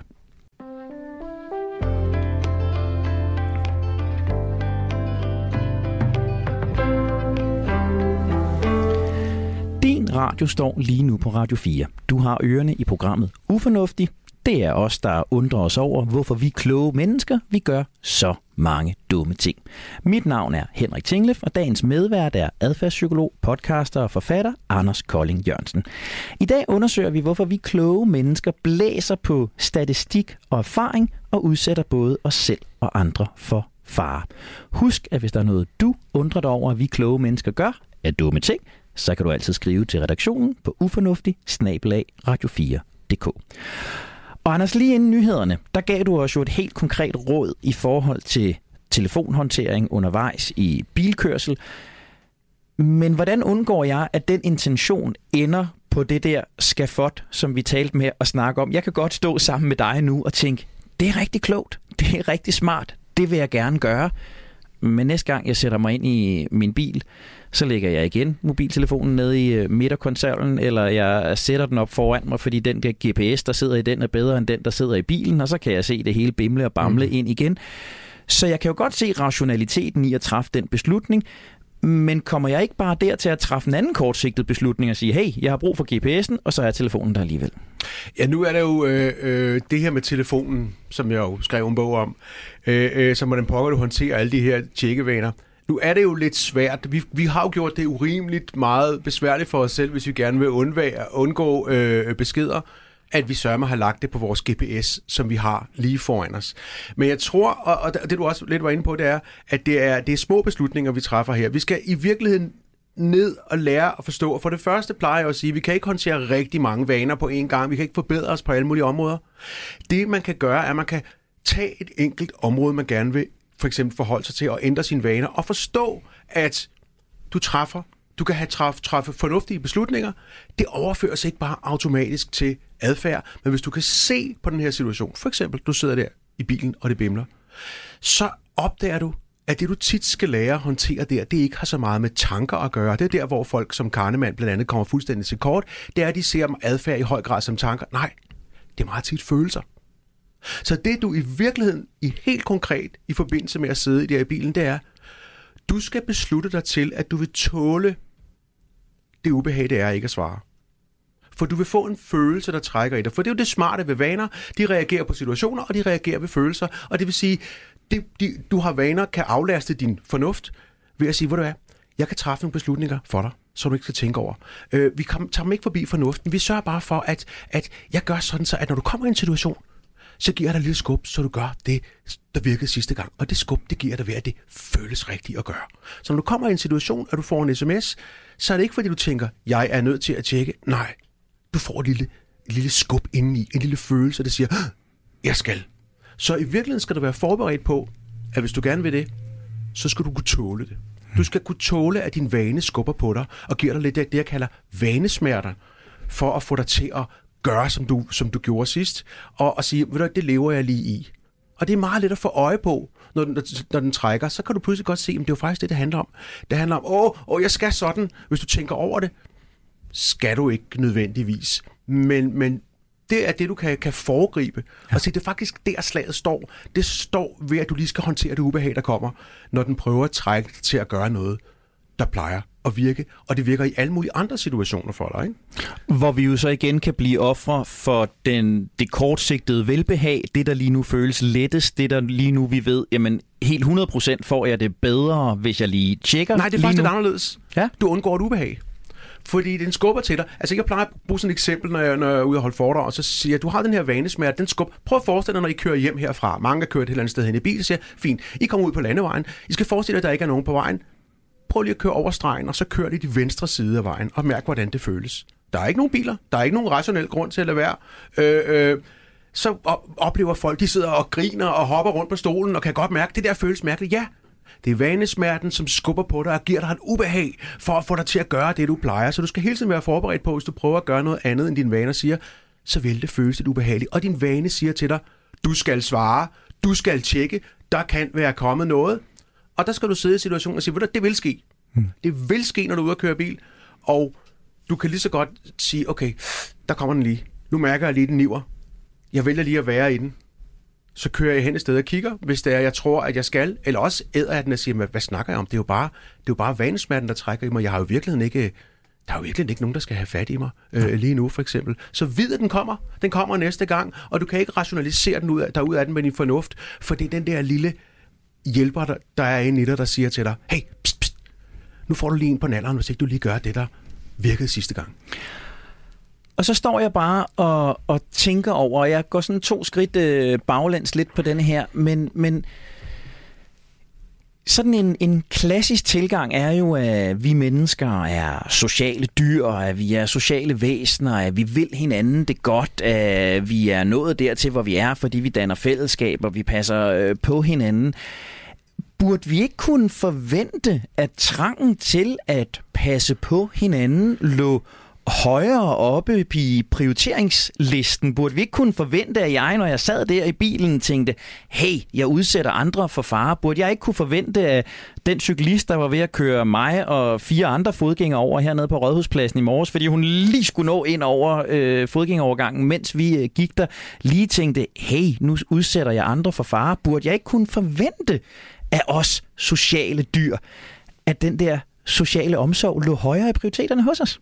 radio står lige nu på Radio 4. Du har ørerne i programmet Ufornuftig. Det er os, der undrer os over, hvorfor vi kloge mennesker, vi gør så mange dumme ting. Mit navn er Henrik Tinglef, og dagens medvært er adfærdspsykolog, podcaster og forfatter Anders Kolding Jørgensen. I dag undersøger vi, hvorfor vi kloge mennesker blæser på statistik og erfaring og udsætter både os selv og andre for fare. Husk, at hvis der er noget, du undrer dig over, at vi kloge mennesker gør, er dumme ting, så kan du altid skrive til redaktionen på ufornuftig radio4.dk. Og Anders, lige inden nyhederne, der gav du os jo et helt konkret råd i forhold til telefonhåndtering undervejs i bilkørsel. Men hvordan undgår jeg, at den intention ender på det der skafot, som vi talte med at snakke om? Jeg kan godt stå sammen med dig nu og tænke, det er rigtig klogt, det er rigtig smart, det vil jeg gerne gøre. Men næste gang jeg sætter mig ind i min bil, så lægger jeg igen mobiltelefonen ned i øh, midterkonsollen, eller jeg sætter den op foran mig, fordi den der GPS, der sidder i den, er bedre end den, der sidder i bilen, og så kan jeg se det hele bimle og bamle mm. ind igen. Så jeg kan jo godt se rationaliteten i at træffe den beslutning, men kommer jeg ikke bare der til at træffe en anden kortsigtet beslutning og sige, hey, jeg har brug for GPS'en, og så er telefonen der alligevel? Ja, nu er det jo øh, øh, det her med telefonen, som jeg jo skrev en bog om, øh, øh, som hvordan pokker du håndterer alle de her tjekkevaner. Nu er det jo lidt svært. Vi, vi har jo gjort det urimeligt meget besværligt for os selv, hvis vi gerne vil undvære, undgå øh, beskeder, at vi sørger har lagt det på vores GPS, som vi har lige foran os. Men jeg tror, og, og det du også lidt var inde på, det er, at det er, det er små beslutninger, vi træffer her. Vi skal i virkeligheden ned og lære at forstå. For det første plejer jeg at sige, at vi kan ikke håndtere rigtig mange vaner på én gang. Vi kan ikke forbedre os på alle mulige områder. Det man kan gøre, er, at man kan tage et enkelt område, man gerne vil for eksempel forholde sig til og ændre sine vaner og forstå, at du træffer, du kan have træf, træffe fornuftige beslutninger. Det overføres ikke bare automatisk til adfærd, men hvis du kan se på den her situation, for eksempel du sidder der i bilen, og det bimler, så opdager du, at det du tit skal lære at håndtere der, det ikke har så meget med tanker at gøre. Det er der, hvor folk som Karnemann blandt andet kommer fuldstændig til kort. Det er, at de ser adfærd i høj grad som tanker. Nej, det er meget tit følelser. Så det du i virkeligheden, i helt konkret, i forbindelse med at sidde i der i bilen, det er, du skal beslutte dig til, at du vil tåle det ubehag, det er ikke at svare. For du vil få en følelse, der trækker i dig. For det er jo det smarte ved vaner. De reagerer på situationer, og de reagerer ved følelser. Og det vil sige, det, de, du har vaner, kan aflaste din fornuft ved at sige, hvor du er, jeg kan træffe nogle beslutninger for dig, som du ikke skal tænke over. Øh, vi kom, tager dem ikke forbi fornuften. Vi sørger bare for, at, at jeg gør sådan så, at når du kommer i en situation, så giver jeg dig et lille skub, så du gør det, der virkede sidste gang. Og det skub, det giver dig ved, at det føles rigtigt at gøre. Så når du kommer i en situation, og du får en sms, så er det ikke fordi, du tænker, jeg er nødt til at tjekke. Nej, du får et lille, et lille skub indeni, en lille følelse, der siger, jeg skal. Så i virkeligheden skal du være forberedt på, at hvis du gerne vil det, så skal du kunne tåle det. Du skal kunne tåle, at din vane skubber på dig, og giver dig lidt af det, jeg kalder vanesmerter, for at få dig til at gøre, som du, som du gjorde sidst, og, og sige, ved du, det lever jeg lige i. Og det er meget let at få øje på, når den, når den trækker, så kan du pludselig godt se, at det er jo faktisk det, det handler om. Det handler om, åh, åh, jeg skal sådan. Hvis du tænker over det, skal du ikke nødvendigvis. Men, men det er det, du kan, kan foregribe. Ja. Og se, det er faktisk der, slaget står. Det står ved, at du lige skal håndtere det ubehag, der kommer, når den prøver at trække dig til at gøre noget, der plejer at virke, og det virker i alle mulige andre situationer for dig. Ikke? Hvor vi jo så igen kan blive ofre for den, det kortsigtede velbehag, det der lige nu føles lettest, det der lige nu vi ved, jamen helt 100% får jeg det bedre, hvis jeg lige tjekker Nej, det er faktisk lidt anderledes. Ja? Du undgår et ubehag. Fordi den skubber til dig. Altså, jeg plejer at bruge sådan et eksempel, når jeg, når jeg er ude og holde foredrag, og så siger jeg, du har den her vanesmerte, den skub. Prøv at forestille dig, når I kører hjem herfra. Mange har kørt et eller andet sted hen i bil, siger, fint, I kommer ud på landevejen. I skal forestille jer, at der ikke er nogen på vejen prøv lige at køre over stregen, og så kør lige de venstre side af vejen, og mærk, hvordan det føles. Der er ikke nogen biler, der er ikke nogen rationel grund til at lade være. Øh, øh, så oplever folk, de sidder og griner og hopper rundt på stolen, og kan godt mærke, at det der føles mærkeligt. Ja, det er vanesmerten, som skubber på dig og giver dig et ubehag for at få dig til at gøre det, du plejer. Så du skal hele tiden være forberedt på, hvis du prøver at gøre noget andet, end din vaner siger, så vil det føles lidt ubehageligt. Og din vane siger til dig, du skal svare, du skal tjekke, der kan være kommet noget, Og der skal du sidde i situationen og sige, ved du, det vil ske. Mm. Det vil ske, når du er ude og køre bil. Og du kan lige så godt sige, okay, der kommer den lige. Nu mærker jeg lige, den niver. Jeg vælger lige at være i den. Så kører jeg hen et sted og kigger, hvis det er, jeg tror, at jeg skal. Eller også æder jeg den og siger, hvad, snakker jeg om? Det er jo bare, det er jo bare vanesmerten, der trækker i mig. Jeg har jo virkelig ikke der er jo virkelig ikke nogen, der skal have fat i mig øh, lige nu, for eksempel. Så vid, at den kommer. Den kommer næste gang, og du kan ikke rationalisere den ud af, derud af den med din fornuft, for det er den der lille hjælper, der, der er inde i dig, der siger til dig, hey, pst, pst, nu får du lige en på nalderen, hvis ikke du lige gør det, der virkede sidste gang. Og så står jeg bare og, og tænker over, og jeg går sådan to skridt øh, baglæns lidt på den her, men, men sådan en, en klassisk tilgang er jo, at vi mennesker er sociale dyr, at vi er sociale væsener, at vi vil hinanden det godt, at vi er nået dertil, hvor vi er, fordi vi danner fællesskaber, vi passer øh, på hinanden. Burde vi ikke kunne forvente, at trangen til at passe på hinanden lå højere oppe i prioriteringslisten? Burde vi ikke kunne forvente, at jeg, når jeg sad der i bilen, tænkte, hey, jeg udsætter andre for fare? Burde jeg ikke kunne forvente, at den cyklist, der var ved at køre mig og fire andre fodgængere over hernede på Rådhuspladsen i morges, fordi hun lige skulle nå ind over øh, fodgængerovergangen, mens vi øh, gik der, lige tænkte, hey, nu udsætter jeg andre for fare. Burde jeg ikke kunne forvente af os sociale dyr, at den der sociale omsorg lå højere i prioriteterne hos os?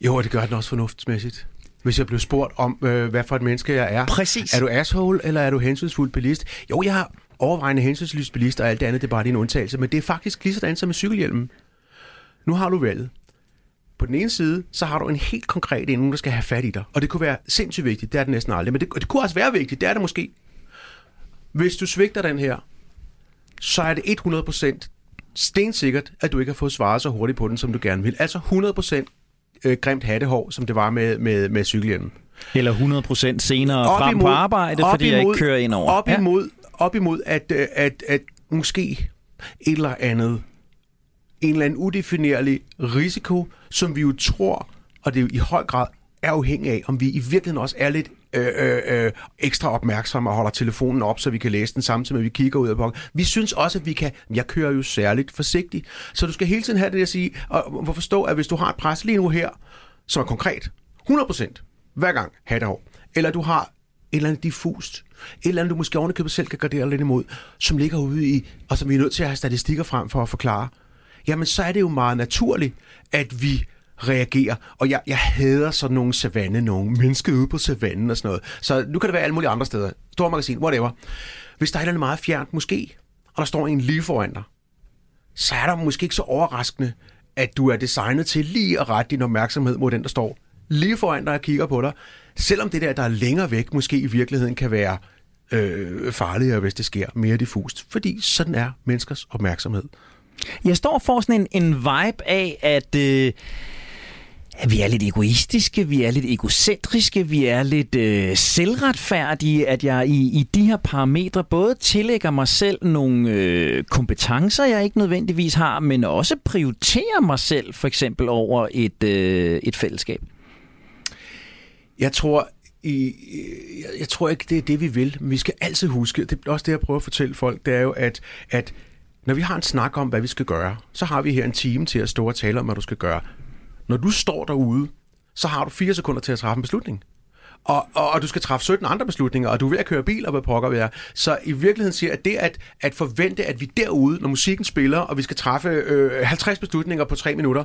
Jo, og det gør den også fornuftsmæssigt. Hvis jeg blev spurgt om, øh, hvad for et menneske jeg er. Præcis. Er du asshole, eller er du hensynsfuld bilist? Jo, jeg har overvejende hensynsløs bilist, og alt det andet, det er bare din undtagelse. Men det er faktisk lige sådan som med cykelhjelmen. Nu har du valget. På den ene side, så har du en helt konkret en, der skal have fat i dig. Og det kunne være sindssygt vigtigt, det er det næsten aldrig. Men det, det kunne også være vigtigt, det er det måske. Hvis du svigter den her, så er det 100% stensikkert, at du ikke har fået svaret så hurtigt på den, som du gerne vil. Altså 100% øh, grimt hattehår, som det var med, med, med cykelhjelmen. Eller 100% senere op frem imod, på arbejde, fordi imod, jeg ikke kører ind over. Op imod, ja. op imod at, øh, at, at måske et eller andet, en eller anden udefinerlig risiko, som vi jo tror, og det er jo i høj grad er afhængig af, om vi i virkeligheden også er lidt Øh, øh, øh, ekstra opmærksomme og holder telefonen op, så vi kan læse den samtidig med, at vi kigger ud af bokken. Vi synes også, at vi kan... Jeg kører jo særligt forsigtigt. Så du skal hele tiden have det at sige, og forstå, at hvis du har et pres lige nu her, som er konkret, 100% hver gang, have det eller du har et eller andet diffust, et eller andet, du måske ovenikøbet selv kan gardere lidt imod, som ligger ude i, og som vi er nødt til at have statistikker frem for at forklare, jamen så er det jo meget naturligt, at vi reagere. Og jeg, jeg hader sådan nogle savanne, nogle mennesker ude på savannen og sådan noget. Så nu kan det være alle mulige andre steder. Stormagasin, whatever. Hvis der er noget meget fjernt, måske, og der står en lige foran dig, så er der måske ikke så overraskende, at du er designet til lige at rette din opmærksomhed mod den, der står lige foran dig og kigger på dig. Selvom det der, der er længere væk, måske i virkeligheden kan være øh, farligere, hvis det sker mere diffust. Fordi sådan er menneskers opmærksomhed. Jeg står for sådan en, en vibe af, at... Øh vi er lidt egoistiske, vi er lidt egocentriske, vi er lidt øh, selvretfærdige, at jeg i, i de her parametre både tillægger mig selv nogle øh, kompetencer, jeg ikke nødvendigvis har, men også prioriterer mig selv for eksempel over et, øh, et fællesskab. Jeg tror, i, jeg, jeg tror ikke, det er det, vi vil. Men vi skal altid huske, det er også det, jeg prøver at fortælle folk, det er jo, at, at når vi har en snak om, hvad vi skal gøre, så har vi her en time til at stå og tale om, hvad du skal gøre. Når du står derude, så har du fire sekunder til at træffe en beslutning. Og, og, og du skal træffe 17 andre beslutninger, og du er ved at køre bil, og hvad pokker vi er. Så i virkeligheden siger at det at, at forvente, at vi derude, når musikken spiller, og vi skal træffe øh, 50 beslutninger på 3 minutter,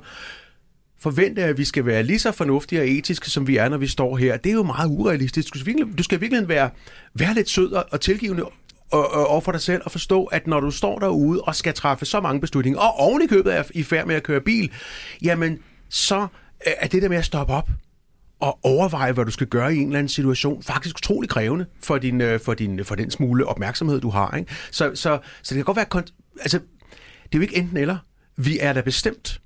forvente, at vi skal være lige så fornuftige og etiske, som vi er, når vi står her. Det er jo meget urealistisk. Du skal virkelig, du skal virkelig være, være lidt sød og tilgivende over for dig selv og forstå, at når du står derude og skal træffe så mange beslutninger, og oven i købet er i færd med at køre bil, jamen så øh, er det der med at stoppe op og overveje, hvad du skal gøre i en eller anden situation, faktisk utrolig krævende for, din, øh, for, din, for den smule opmærksomhed, du har. Ikke? Så, så, så det kan godt være... Altså, det er jo ikke enten eller. Vi er da bestemt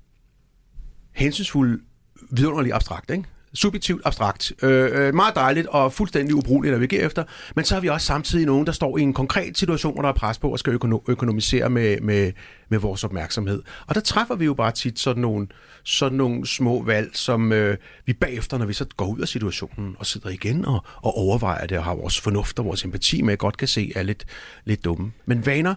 hensynsfulde, vidunderligt abstrakt, ikke? Subjektivt abstrakt. Øh, øh, meget dejligt og fuldstændig ubrugeligt at navigere efter. Men så har vi også samtidig nogen, der står i en konkret situation, hvor der er pres på og skal økono- økonomisere med, med, med vores opmærksomhed. Og der træffer vi jo bare tit sådan nogle, sådan nogle små valg, som øh, vi bagefter, når vi så går ud af situationen og sidder igen og, og overvejer det og har vores fornuft og vores empati med, godt kan se er lidt, lidt dumme. Men vaner,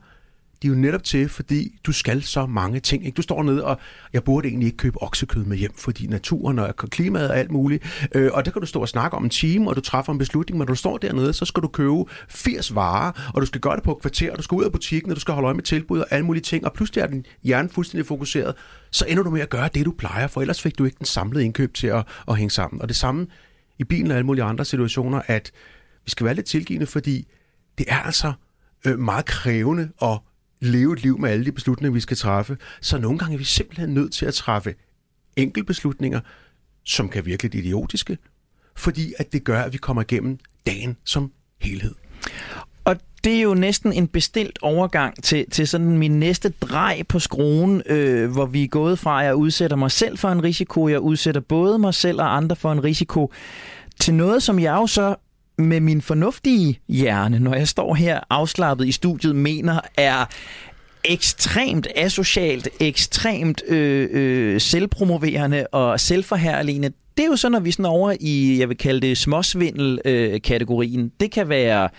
de er jo netop til, fordi du skal så mange ting. Ikke? Du står nede, og jeg burde egentlig ikke købe oksekød med hjem, fordi naturen og klimaet og alt muligt. Øh, og der kan du stå og snakke om en time, og du træffer en beslutning, men når du står dernede, så skal du købe 80 varer, og du skal gøre det på et kvarter, og du skal ud af butikken, og du skal holde øje med tilbud og alle mulige ting, og pludselig er din hjerne fuldstændig fokuseret, så ender du med at gøre det, du plejer, for ellers fik du ikke den samlede indkøb til at, at hænge sammen. Og det samme i bilen og alle mulige andre situationer, at vi skal være lidt tilgivende, fordi det er altså øh, meget krævende at leve et liv med alle de beslutninger, vi skal træffe. Så nogle gange er vi simpelthen nødt til at træffe enkeltbeslutninger, som kan virke lidt idiotiske, fordi at det gør, at vi kommer igennem dagen som helhed. Og det er jo næsten en bestilt overgang til, til sådan min næste drej på skruen, øh, hvor vi er gået fra, at jeg udsætter mig selv for en risiko, jeg udsætter både mig selv og andre for en risiko, til noget, som jeg jo så med min fornuftige hjerne, når jeg står her afslappet i studiet, mener er ekstremt asocialt, ekstremt øh, øh, selvpromoverende og selvforherligende. Det er jo så, når vi sådan over i, jeg vil kalde det småsvindel-kategorien. Øh, det kan være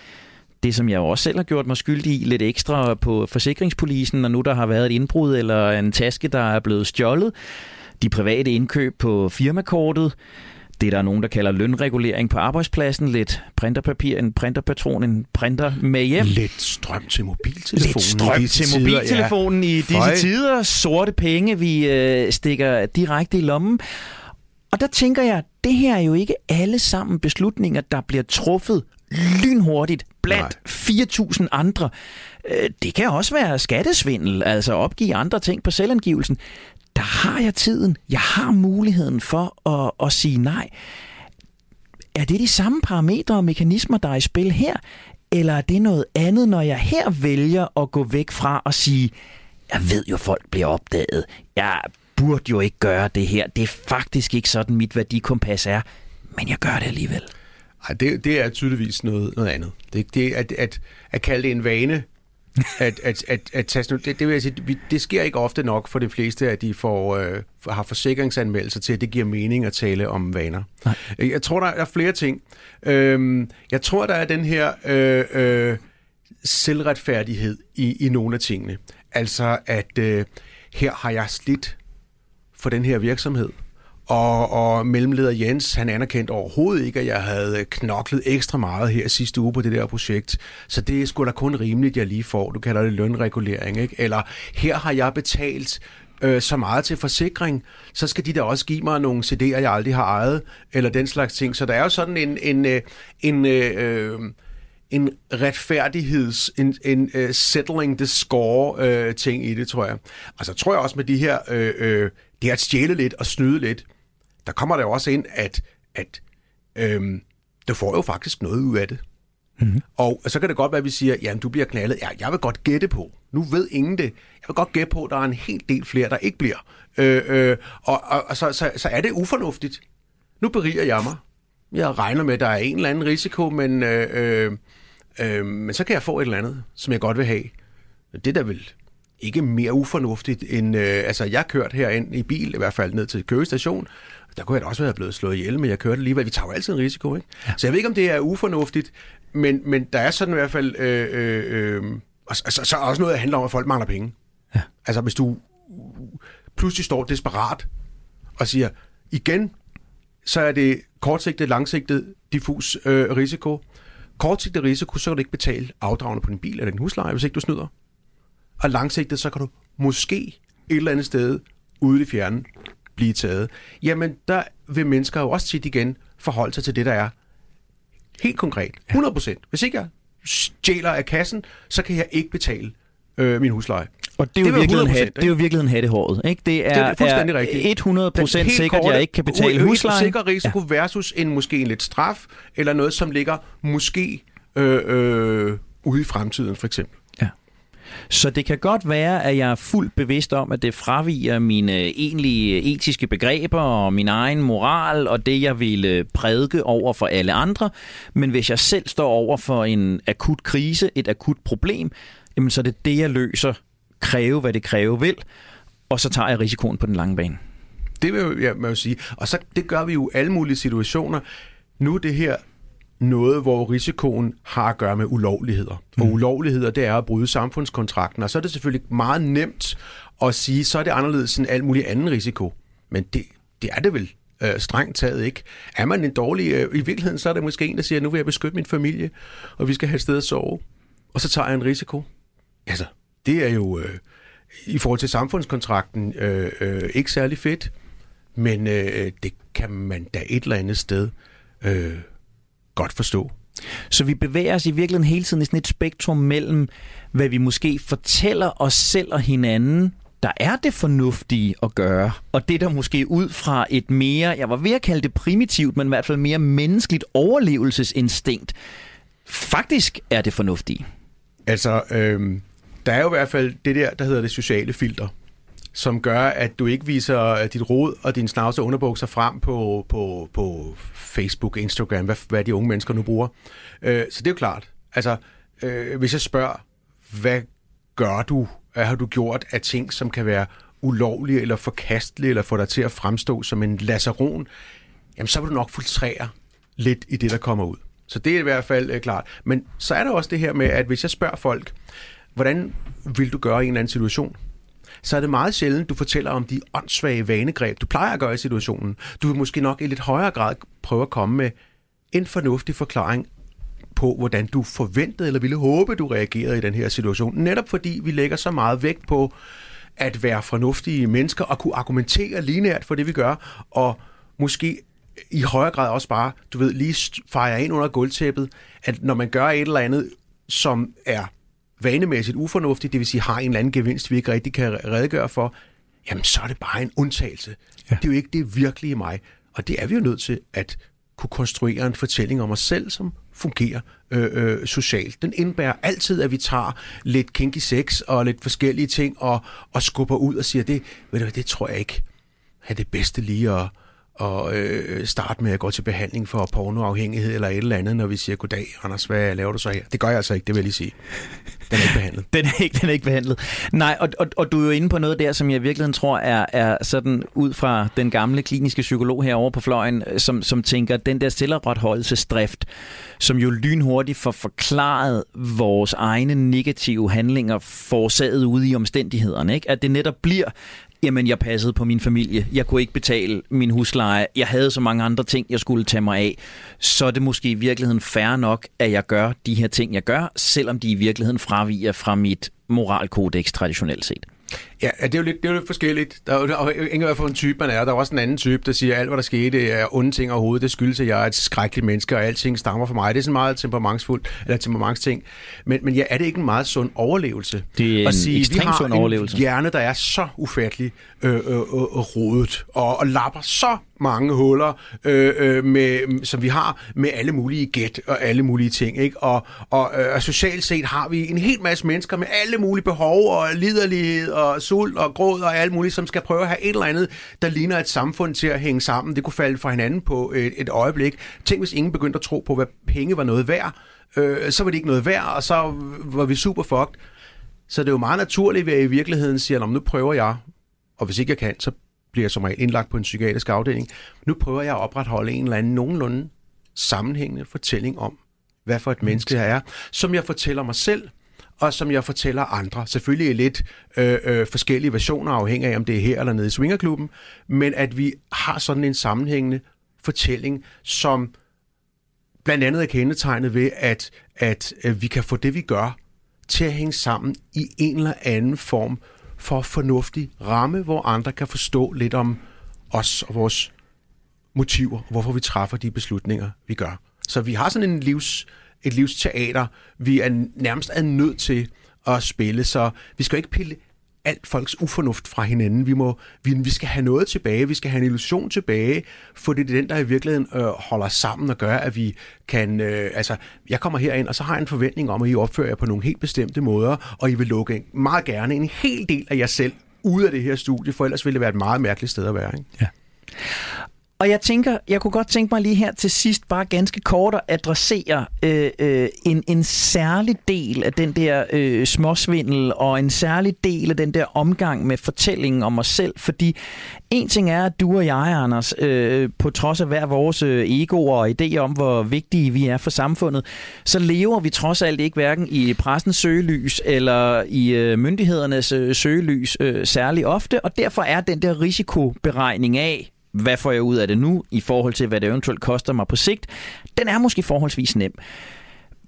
det, som jeg jo også selv har gjort mig skyldig i, lidt ekstra på forsikringspolisen, når nu der har været et indbrud eller en taske, der er blevet stjålet. De private indkøb på firmakortet det, der er nogen, der kalder lønregulering på arbejdspladsen, lidt printerpapir, en printerpatron, en printer med hjem. Lidt strøm til mobiltelefonen. Lidt strøm til tider, mobiltelefonen ja. i disse Føj. tider. Sorte penge, vi øh, stikker direkte i lommen. Og der tænker jeg, det her er jo ikke alle sammen beslutninger, der bliver truffet lynhurtigt blandt 4.000 andre. Øh, det kan også være skattesvindel, altså opgive andre ting på selvangivelsen der har jeg tiden, jeg har muligheden for at, at sige nej. Er det de samme parametre og mekanismer, der er i spil her? Eller er det noget andet, når jeg her vælger at gå væk fra og sige, jeg ved jo, folk bliver opdaget. Jeg burde jo ikke gøre det her. Det er faktisk ikke sådan, mit værdikompas er. Men jeg gør det alligevel. Ej, det, det er tydeligvis noget, noget andet. Det, det at, at, at kalde det en vane, at, at, at, at tage, det, det, vil jeg sige, det sker ikke ofte nok for de fleste, at de får, øh, har forsikringsanmeldelser til, at det giver mening at tale om vaner. Nej. Jeg tror, der er flere ting. Øhm, jeg tror, der er den her øh, øh, selvretfærdighed i, i nogle af tingene. Altså, at øh, her har jeg slidt for den her virksomhed. Og, og mellemleder Jens, han anerkendte overhovedet ikke, at jeg havde knoklet ekstra meget her sidste uge på det der projekt. Så det er sgu da kun rimeligt, jeg lige får. Du kalder det lønregulering, ikke? Eller her har jeg betalt øh, så meget til forsikring, så skal de da også give mig nogle CD'er, jeg aldrig har ejet, eller den slags ting. Så der er jo sådan en, en, en, en øh, en retfærdigheds, en, en uh, settling the score uh, ting i det, tror jeg. Altså tror jeg også med de her, uh, uh, det er at stjæle lidt og snyde lidt, der kommer der jo også ind, at, at øhm, du får jo faktisk noget ud af det. Mm-hmm. Og så kan det godt være, at vi siger, jamen du bliver knaldet. Ja, jeg vil godt gætte på. Nu ved ingen det. Jeg vil godt gætte på, at der er en hel del flere, der ikke bliver. Øh, øh, og og, og så, så, så er det ufornuftigt. Nu beriger jeg mig. Jeg regner med, at der er en eller anden risiko, men, øh, øh, øh, men så kan jeg få et eller andet, som jeg godt vil have. Det der vil ikke mere ufornuftigt end... Øh, altså, jeg kørt herind i bil, i hvert fald ned til Køge station, der kunne jeg da også være blevet slået ihjel, men jeg kørte alligevel. Vi tager jo altid en risiko, ikke? Ja. Så jeg ved ikke, om det er ufornuftigt, men, men der er sådan i hvert fald... Øh, øh, øh, og så, så, så er også noget, der handler om, at folk mangler penge. Ja. Altså, hvis du pludselig står desperat og siger, igen, så er det kortsigtet, langsigtet, diffus øh, risiko. Kortsigtet risiko, så kan du ikke betale afdragende på din bil eller din husleje, hvis ikke du snyder. Og langsigtet, så kan du måske et eller andet sted ude i fjernen blive taget, jamen der vil mennesker jo også tit igen forholde sig til det, der er helt konkret. 100 procent. Hvis ikke jeg stjæler af kassen, så kan jeg ikke betale øh, min husleje. Og det er, jo virkelig hat, det er jo virkelig en hattehåret. Ikke? Det er, det er fuldstændig er rigtigt. 100 procent sikkert, at jeg ikke kan betale husleje. Sikker risiko ja. versus en måske en lidt straf, eller noget, som ligger måske øh, øh, ude i fremtiden, for eksempel. Så det kan godt være, at jeg er fuldt bevidst om, at det fraviger mine øh, egentlige øh, etiske begreber og min egen moral og det, jeg ville øh, prædike over for alle andre. Men hvis jeg selv står over for en akut krise, et akut problem, jamen så er det det, jeg løser. Kræve, hvad det kræve vil. Og så tager jeg risikoen på den lange bane. Det vil jeg, jeg sige. Og så det gør vi jo i alle mulige situationer. Nu det her noget, hvor risikoen har at gøre med ulovligheder. Mm. Og ulovligheder, det er at bryde samfundskontrakten. Og så er det selvfølgelig meget nemt at sige, så er det anderledes end al mulig anden risiko. Men det, det er det vel øh, strengt taget ikke. Er man en dårlig... Øh, I virkeligheden så er det måske en, der siger, nu vil jeg beskytte min familie, og vi skal have et sted at sove. Og så tager jeg en risiko. Altså, det er jo øh, i forhold til samfundskontrakten øh, øh, ikke særlig fedt, men øh, det kan man da et eller andet sted øh, godt forstå. Så vi bevæger os i virkeligheden hele tiden i sådan et spektrum mellem, hvad vi måske fortæller os selv og hinanden, der er det fornuftige at gøre, og det der måske ud fra et mere, jeg var ved at kalde det primitivt, men i hvert fald mere menneskeligt overlevelsesinstinkt, faktisk er det fornuftige. Altså, øh, der er jo i hvert fald det der, der hedder det sociale filter, som gør, at du ikke viser øh, dit rod og din snavse underbukser frem på, på, på Facebook, Instagram, hvad, hvad de unge mennesker nu bruger. Øh, så det er jo klart. Altså, øh, hvis jeg spørger, hvad gør du, hvad har du gjort af ting, som kan være ulovlige eller forkastelige, eller få dig til at fremstå som en lasaron, jamen så vil du nok filtrere lidt i det, der kommer ud. Så det er i hvert fald øh, klart. Men så er der også det her med, at hvis jeg spørger folk, hvordan vil du gøre i en eller anden situation? Så er det meget sjældent, du fortæller om de åndssvage vanegreb, du plejer at gøre i situationen. Du vil måske nok i lidt højere grad prøve at komme med en fornuftig forklaring på, hvordan du forventede eller ville håbe, du reagerede i den her situation. Netop fordi vi lægger så meget vægt på at være fornuftige mennesker og kunne argumentere lineært for det, vi gør, og måske i højere grad også bare, du ved, lige fejre ind under gulvtæppet, at når man gør et eller andet, som er vanemæssigt ufornuftigt, det vil sige har en eller anden gevinst, vi ikke rigtig kan redegøre for, jamen så er det bare en undtagelse. Ja. Det er jo ikke det virkelige mig. Og det er vi jo nødt til at kunne konstruere en fortælling om os selv, som fungerer øh, øh, socialt. Den indbærer altid, at vi tager lidt kinky sex og lidt forskellige ting og, og skubber ud og siger, det, ved du, det tror jeg ikke er det bedste lige at, og øh, starte med at gå til behandling for pornoafhængighed eller et eller andet, når vi siger, goddag, Anders, hvad laver du så her? Det gør jeg altså ikke, det vil jeg lige sige. Den er ikke behandlet. den, er ikke, den er ikke behandlet. Nej, og, og, og du er jo inde på noget der, som jeg virkelig tror er, er sådan ud fra den gamle kliniske psykolog herovre på fløjen, øh, som, som tænker, den der selvopretholdelsesdrift, som jo lynhurtigt får forklaret vores egne negative handlinger forårsaget ude i omstændighederne. Ikke? At det netop bliver Jamen, jeg passede på min familie. Jeg kunne ikke betale min husleje. Jeg havde så mange andre ting, jeg skulle tage mig af. Så er det måske i virkeligheden fair nok, at jeg gør de her ting, jeg gør, selvom de i virkeligheden fraviger fra mit moralkodex traditionelt set. Ja, det er jo lidt, det er jo lidt forskelligt. Der er jo ikke hvad for en type man er. Der er også en anden type, der siger, at alt, hvad der skete, er onde ting overhovedet. Det skyldes, at jeg er et skrækkeligt menneske, og alting stammer fra mig. Det er sådan meget temperamentsfuldt, eller temperamentsting. Men, men ja, er det ikke en meget sund overlevelse? Det er en at sige, ekstremt vi har sund overlevelse. en hjerne, der er så ufattelig øh, øh, øh, rodet, og, og lapper så mange huller, øh, øh, med, som vi har med alle mulige gæt og alle mulige ting. Ikke? Og, og, øh, socialt set har vi en hel masse mennesker med alle mulige behov og liderlighed og sult og gråd og alt muligt, som skal prøve at have et eller andet, der ligner et samfund til at hænge sammen. Det kunne falde fra hinanden på et, et øjeblik. Tænk, hvis ingen begyndte at tro på, hvad penge var noget værd. Øh, så var det ikke noget værd, og så var vi super fucked. Så det er jo meget naturligt, at jeg i virkeligheden siger, nu prøver jeg, og hvis ikke jeg kan, så bliver som regel indlagt på en psykiatrisk afdeling. Nu prøver jeg at opretholde en eller anden nogenlunde sammenhængende fortælling om, hvad for et menneske jeg er, som jeg fortæller mig selv, og som jeg fortæller andre. Selvfølgelig lidt øh, øh, forskellige versioner, afhængig af, om det er her eller nede i Swingerklubben, men at vi har sådan en sammenhængende fortælling, som blandt andet er kendetegnet ved, at, at øh, vi kan få det, vi gør, til at hænge sammen i en eller anden form for fornuftig ramme, hvor andre kan forstå lidt om os og vores motiver, og hvorfor vi træffer de beslutninger, vi gør. Så vi har sådan en livs, et livsteater, vi er nærmest er nødt til at spille, så vi skal ikke pille alt folks ufornuft fra hinanden. Vi, må, vi, vi skal have noget tilbage, vi skal have en illusion tilbage, for det er den, der i virkeligheden øh, holder sammen og gør, at vi kan... Øh, altså, jeg kommer herind, og så har jeg en forventning om, at I opfører jer på nogle helt bestemte måder, og I vil lukke meget gerne en hel del af jer selv ud af det her studie, for ellers ville det være et meget mærkeligt sted at være. Ikke? Ja. Og jeg tænker, jeg kunne godt tænke mig lige her til sidst bare ganske kort at adressere øh, øh, en, en særlig del af den der øh, småsvindel og en særlig del af den der omgang med fortællingen om os selv. Fordi en ting er, at du og jeg, Anders, øh, på trods af hver vores øh, egoer og idéer om, hvor vigtige vi er for samfundet, så lever vi trods alt ikke hverken i pressens søgelys eller i øh, myndighedernes øh, søgelys øh, særlig ofte, og derfor er den der risikoberegning af, hvad får jeg ud af det nu, i forhold til, hvad det eventuelt koster mig på sigt, den er måske forholdsvis nem.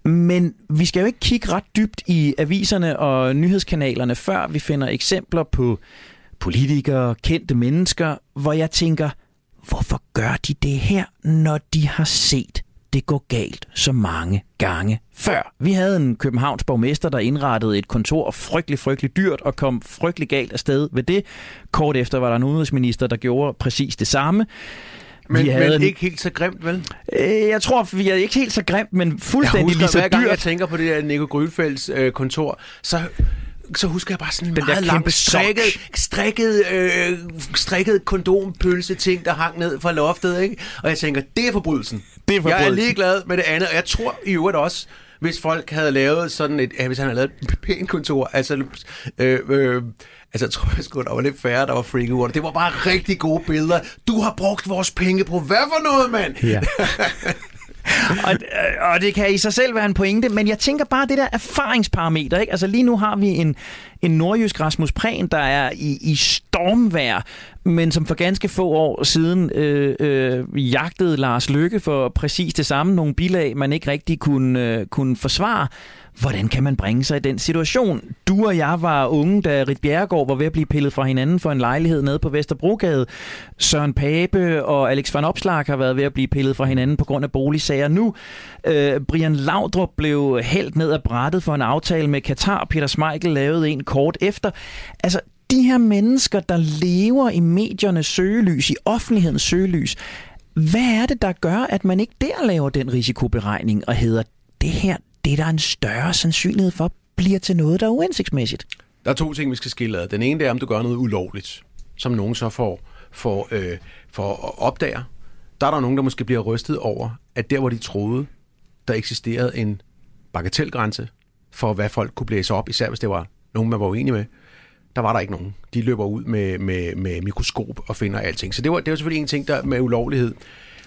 Men vi skal jo ikke kigge ret dybt i aviserne og nyhedskanalerne, før vi finder eksempler på politikere, kendte mennesker, hvor jeg tænker, hvorfor gør de det her, når de har set det gå galt så mange gange før. Vi havde en Københavns borgmester, der indrettede et kontor frygtelig, frygtelig dyrt og kom frygtelig galt afsted ved det. Kort efter var der en udenrigsminister, der gjorde præcis det samme. Men, vi havde men en... ikke helt så grimt, vel? Øh, jeg tror, vi er ikke helt så grimt, men fuldstændig jeg husker, lige så hver gang dyrt. jeg tænker på det der Nico Grølfelds øh, kontor, så så husker jeg bare sådan en Den meget lang strikket, strikket, øh, strikket kondompølse ting, der hang ned fra loftet, ikke? Og jeg tænker, det er forbrydelsen. Det er. Jeg er ligeglad med det andet, og jeg tror i øvrigt også, hvis folk havde lavet sådan et, ja, hvis han havde lavet et pænt kontor, altså, øh, øh, altså jeg tror jeg sgu, der var lidt færre, der var freaket over det. Det var bare rigtig gode billeder. Du har brugt vores penge på hvad for noget, mand? Ja. og, og det kan i sig selv være en pointe, men jeg tænker bare det der erfaringsparameter. Ikke? Altså lige nu har vi en, en nordjysk Rasmus Prehn, der er i, i stormvær, men som for ganske få år siden øh, øh, jagtede Lars Lykke for præcis det samme. Nogle bilag, man ikke rigtig kunne, øh, kunne forsvare. Hvordan kan man bringe sig i den situation? Du og jeg var unge, da Rit Bjerregaard var ved at blive pillet fra hinanden for en lejlighed nede på Vesterbrogade. Søren Pape og Alex van Opslag har været ved at blive pillet fra hinanden på grund af boligsager nu. Øh, Brian Laudrup blev helt ned ad brættet for en aftale med Katar. Peter Smeichel lavede en kort efter. Altså, de her mennesker, der lever i mediernes søgelys, i offentlighedens søgelys, hvad er det, der gør, at man ikke der laver den risikoberegning og hedder, det her, det er der en større sandsynlighed for, bliver til noget, der er uansigtsmæssigt? Der er to ting, vi skal skille ad. Den ene det er, om du gør noget ulovligt, som nogen så får, får, øh, får opdager. Der er der nogen, der måske bliver rystet over, at der, hvor de troede, der eksisterede en bagatelgrænse for, hvad folk kunne blæse op, især hvis det var nogen, man var uenig med, der var der ikke nogen. De løber ud med, med, med mikroskop og finder alting. Så det var, det var selvfølgelig en ting der med ulovlighed.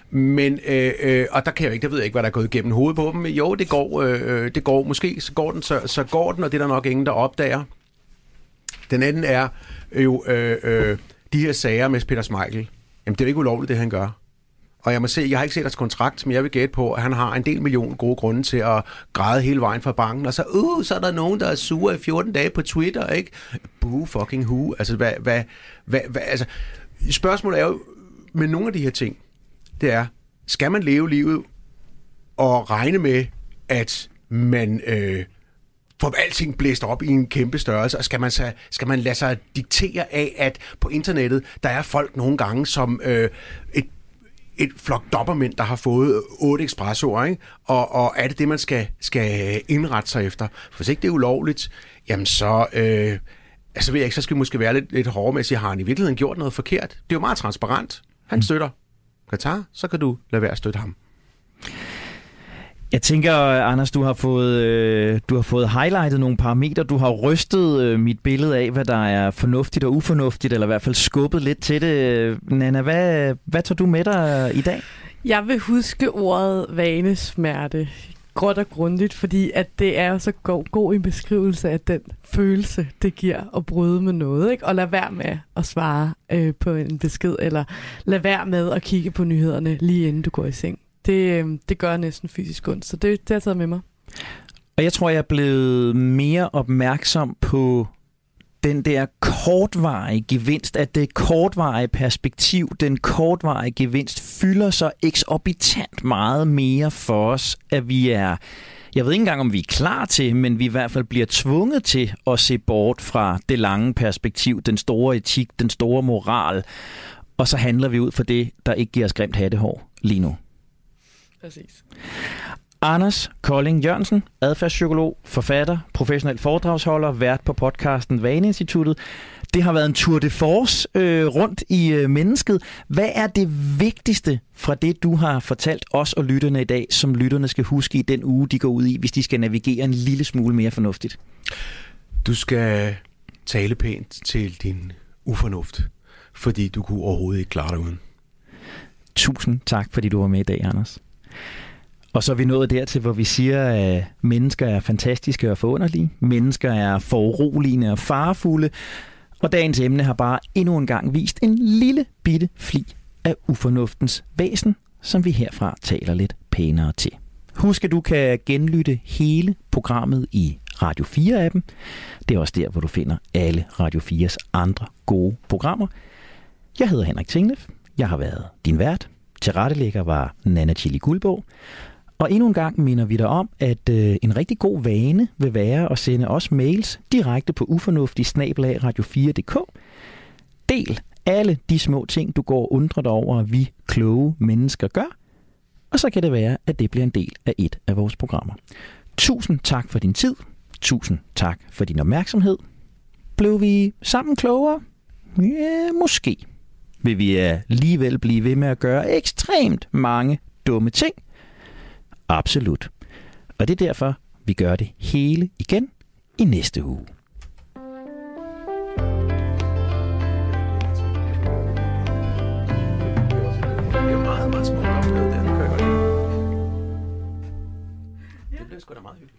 Men, øh, øh, og der kan jeg ikke, der ved jeg ikke, hvad der er gået igennem hovedet på dem. Jo, det går, øh, øh, det går. Måske så går den, så, så går den, og det er der nok ingen, der opdager. Den anden er jo øh, øh, de her sager med Peter Smeichel. Jamen, det er jo ikke ulovligt, det han gør. Og jeg må se, jeg har ikke set hans kontrakt, men jeg vil gætte på, at han har en del million gode grunde til at græde hele vejen fra banken. Og så, uh, så er der nogen, der er sure i 14 dage på Twitter, ikke? Boo fucking who. Altså, hvad, hvad, hvad, hvad, altså, spørgsmålet er jo, med nogle af de her ting, det er, skal man leve livet og regne med, at man øh, får alting blæst op i en kæmpe størrelse, og skal man, så, skal man lade sig diktere af, at på internettet, der er folk nogle gange, som øh, et et flok doppermænd, der har fået otte espressoer, ikke? Og, og er det det, man skal, skal indrette sig efter? For hvis ikke det er ulovligt, jamen så... Øh, altså ved jeg ikke, så skal vi måske være lidt, lidt hårde med at sige, har han i virkeligheden gjort noget forkert? Det er jo meget transparent. Han mm. støtter Katar, så kan du lade være at støtte ham. Jeg tænker, Anders, du har fået, øh, du har fået highlightet nogle parametre. Du har rystet øh, mit billede af, hvad der er fornuftigt og ufornuftigt, eller i hvert fald skubbet lidt til det. Nana, hvad, hvad tager du med dig i dag? Jeg vil huske ordet vanesmerte gråt og grundigt, fordi at det er så god, god en beskrivelse af den følelse, det giver at bryde med noget, ikke? og lade være med at svare øh, på en besked, eller lade være med at kigge på nyhederne lige inden du går i seng det, øhm, det gør næsten fysisk ondt. Så det, det har jeg taget med mig. Og jeg tror, jeg er blevet mere opmærksom på den der kortvarige gevinst, at det kortvarige perspektiv, den kortvarige gevinst, fylder så eksorbitant meget mere for os, at vi er, jeg ved ikke engang, om vi er klar til, men vi i hvert fald bliver tvunget til at se bort fra det lange perspektiv, den store etik, den store moral, og så handler vi ud for det, der ikke giver os grimt hattehår lige nu. Præcis. Anders Kolding Jørgensen, adfærdspsykolog, forfatter, professionel foredragsholder, vært på podcasten Vaneinstituttet. Det har været en tour de force øh, rundt i øh, mennesket. Hvad er det vigtigste fra det, du har fortalt os og lytterne i dag, som lytterne skal huske i den uge, de går ud i, hvis de skal navigere en lille smule mere fornuftigt? Du skal tale pænt til din ufornuft, fordi du kunne overhovedet ikke klare dig uden. Tusind tak, fordi du var med i dag, Anders. Og så er vi nået dertil, hvor vi siger, at mennesker er fantastiske og forunderlige. Mennesker er foruroligende og farefulde. Og dagens emne har bare endnu en gang vist en lille bitte fli af ufornuftens væsen, som vi herfra taler lidt pænere til. Husk, at du kan genlytte hele programmet i Radio 4-appen. Det er også der, hvor du finder alle Radio 4's andre gode programmer. Jeg hedder Henrik Tinglef. Jeg har været din vært. Tilrettelægger var Nana Chili Guldbog. Og endnu en gang minder vi dig om, at øh, en rigtig god vane vil være at sende os mails direkte på ufornuftig radio4.dk. Del alle de små ting, du går og undrer dig over, at vi kloge mennesker gør. Og så kan det være, at det bliver en del af et af vores programmer. Tusind tak for din tid. Tusind tak for din opmærksomhed. Blev vi sammen klogere? Ja, måske. Vil vi alligevel blive ved med at gøre ekstremt mange dumme ting? Absolut. Og det er derfor, vi gør det hele igen i næste uge. Det meget, meget smukt. Det bliver sgu da meget hyggeligt.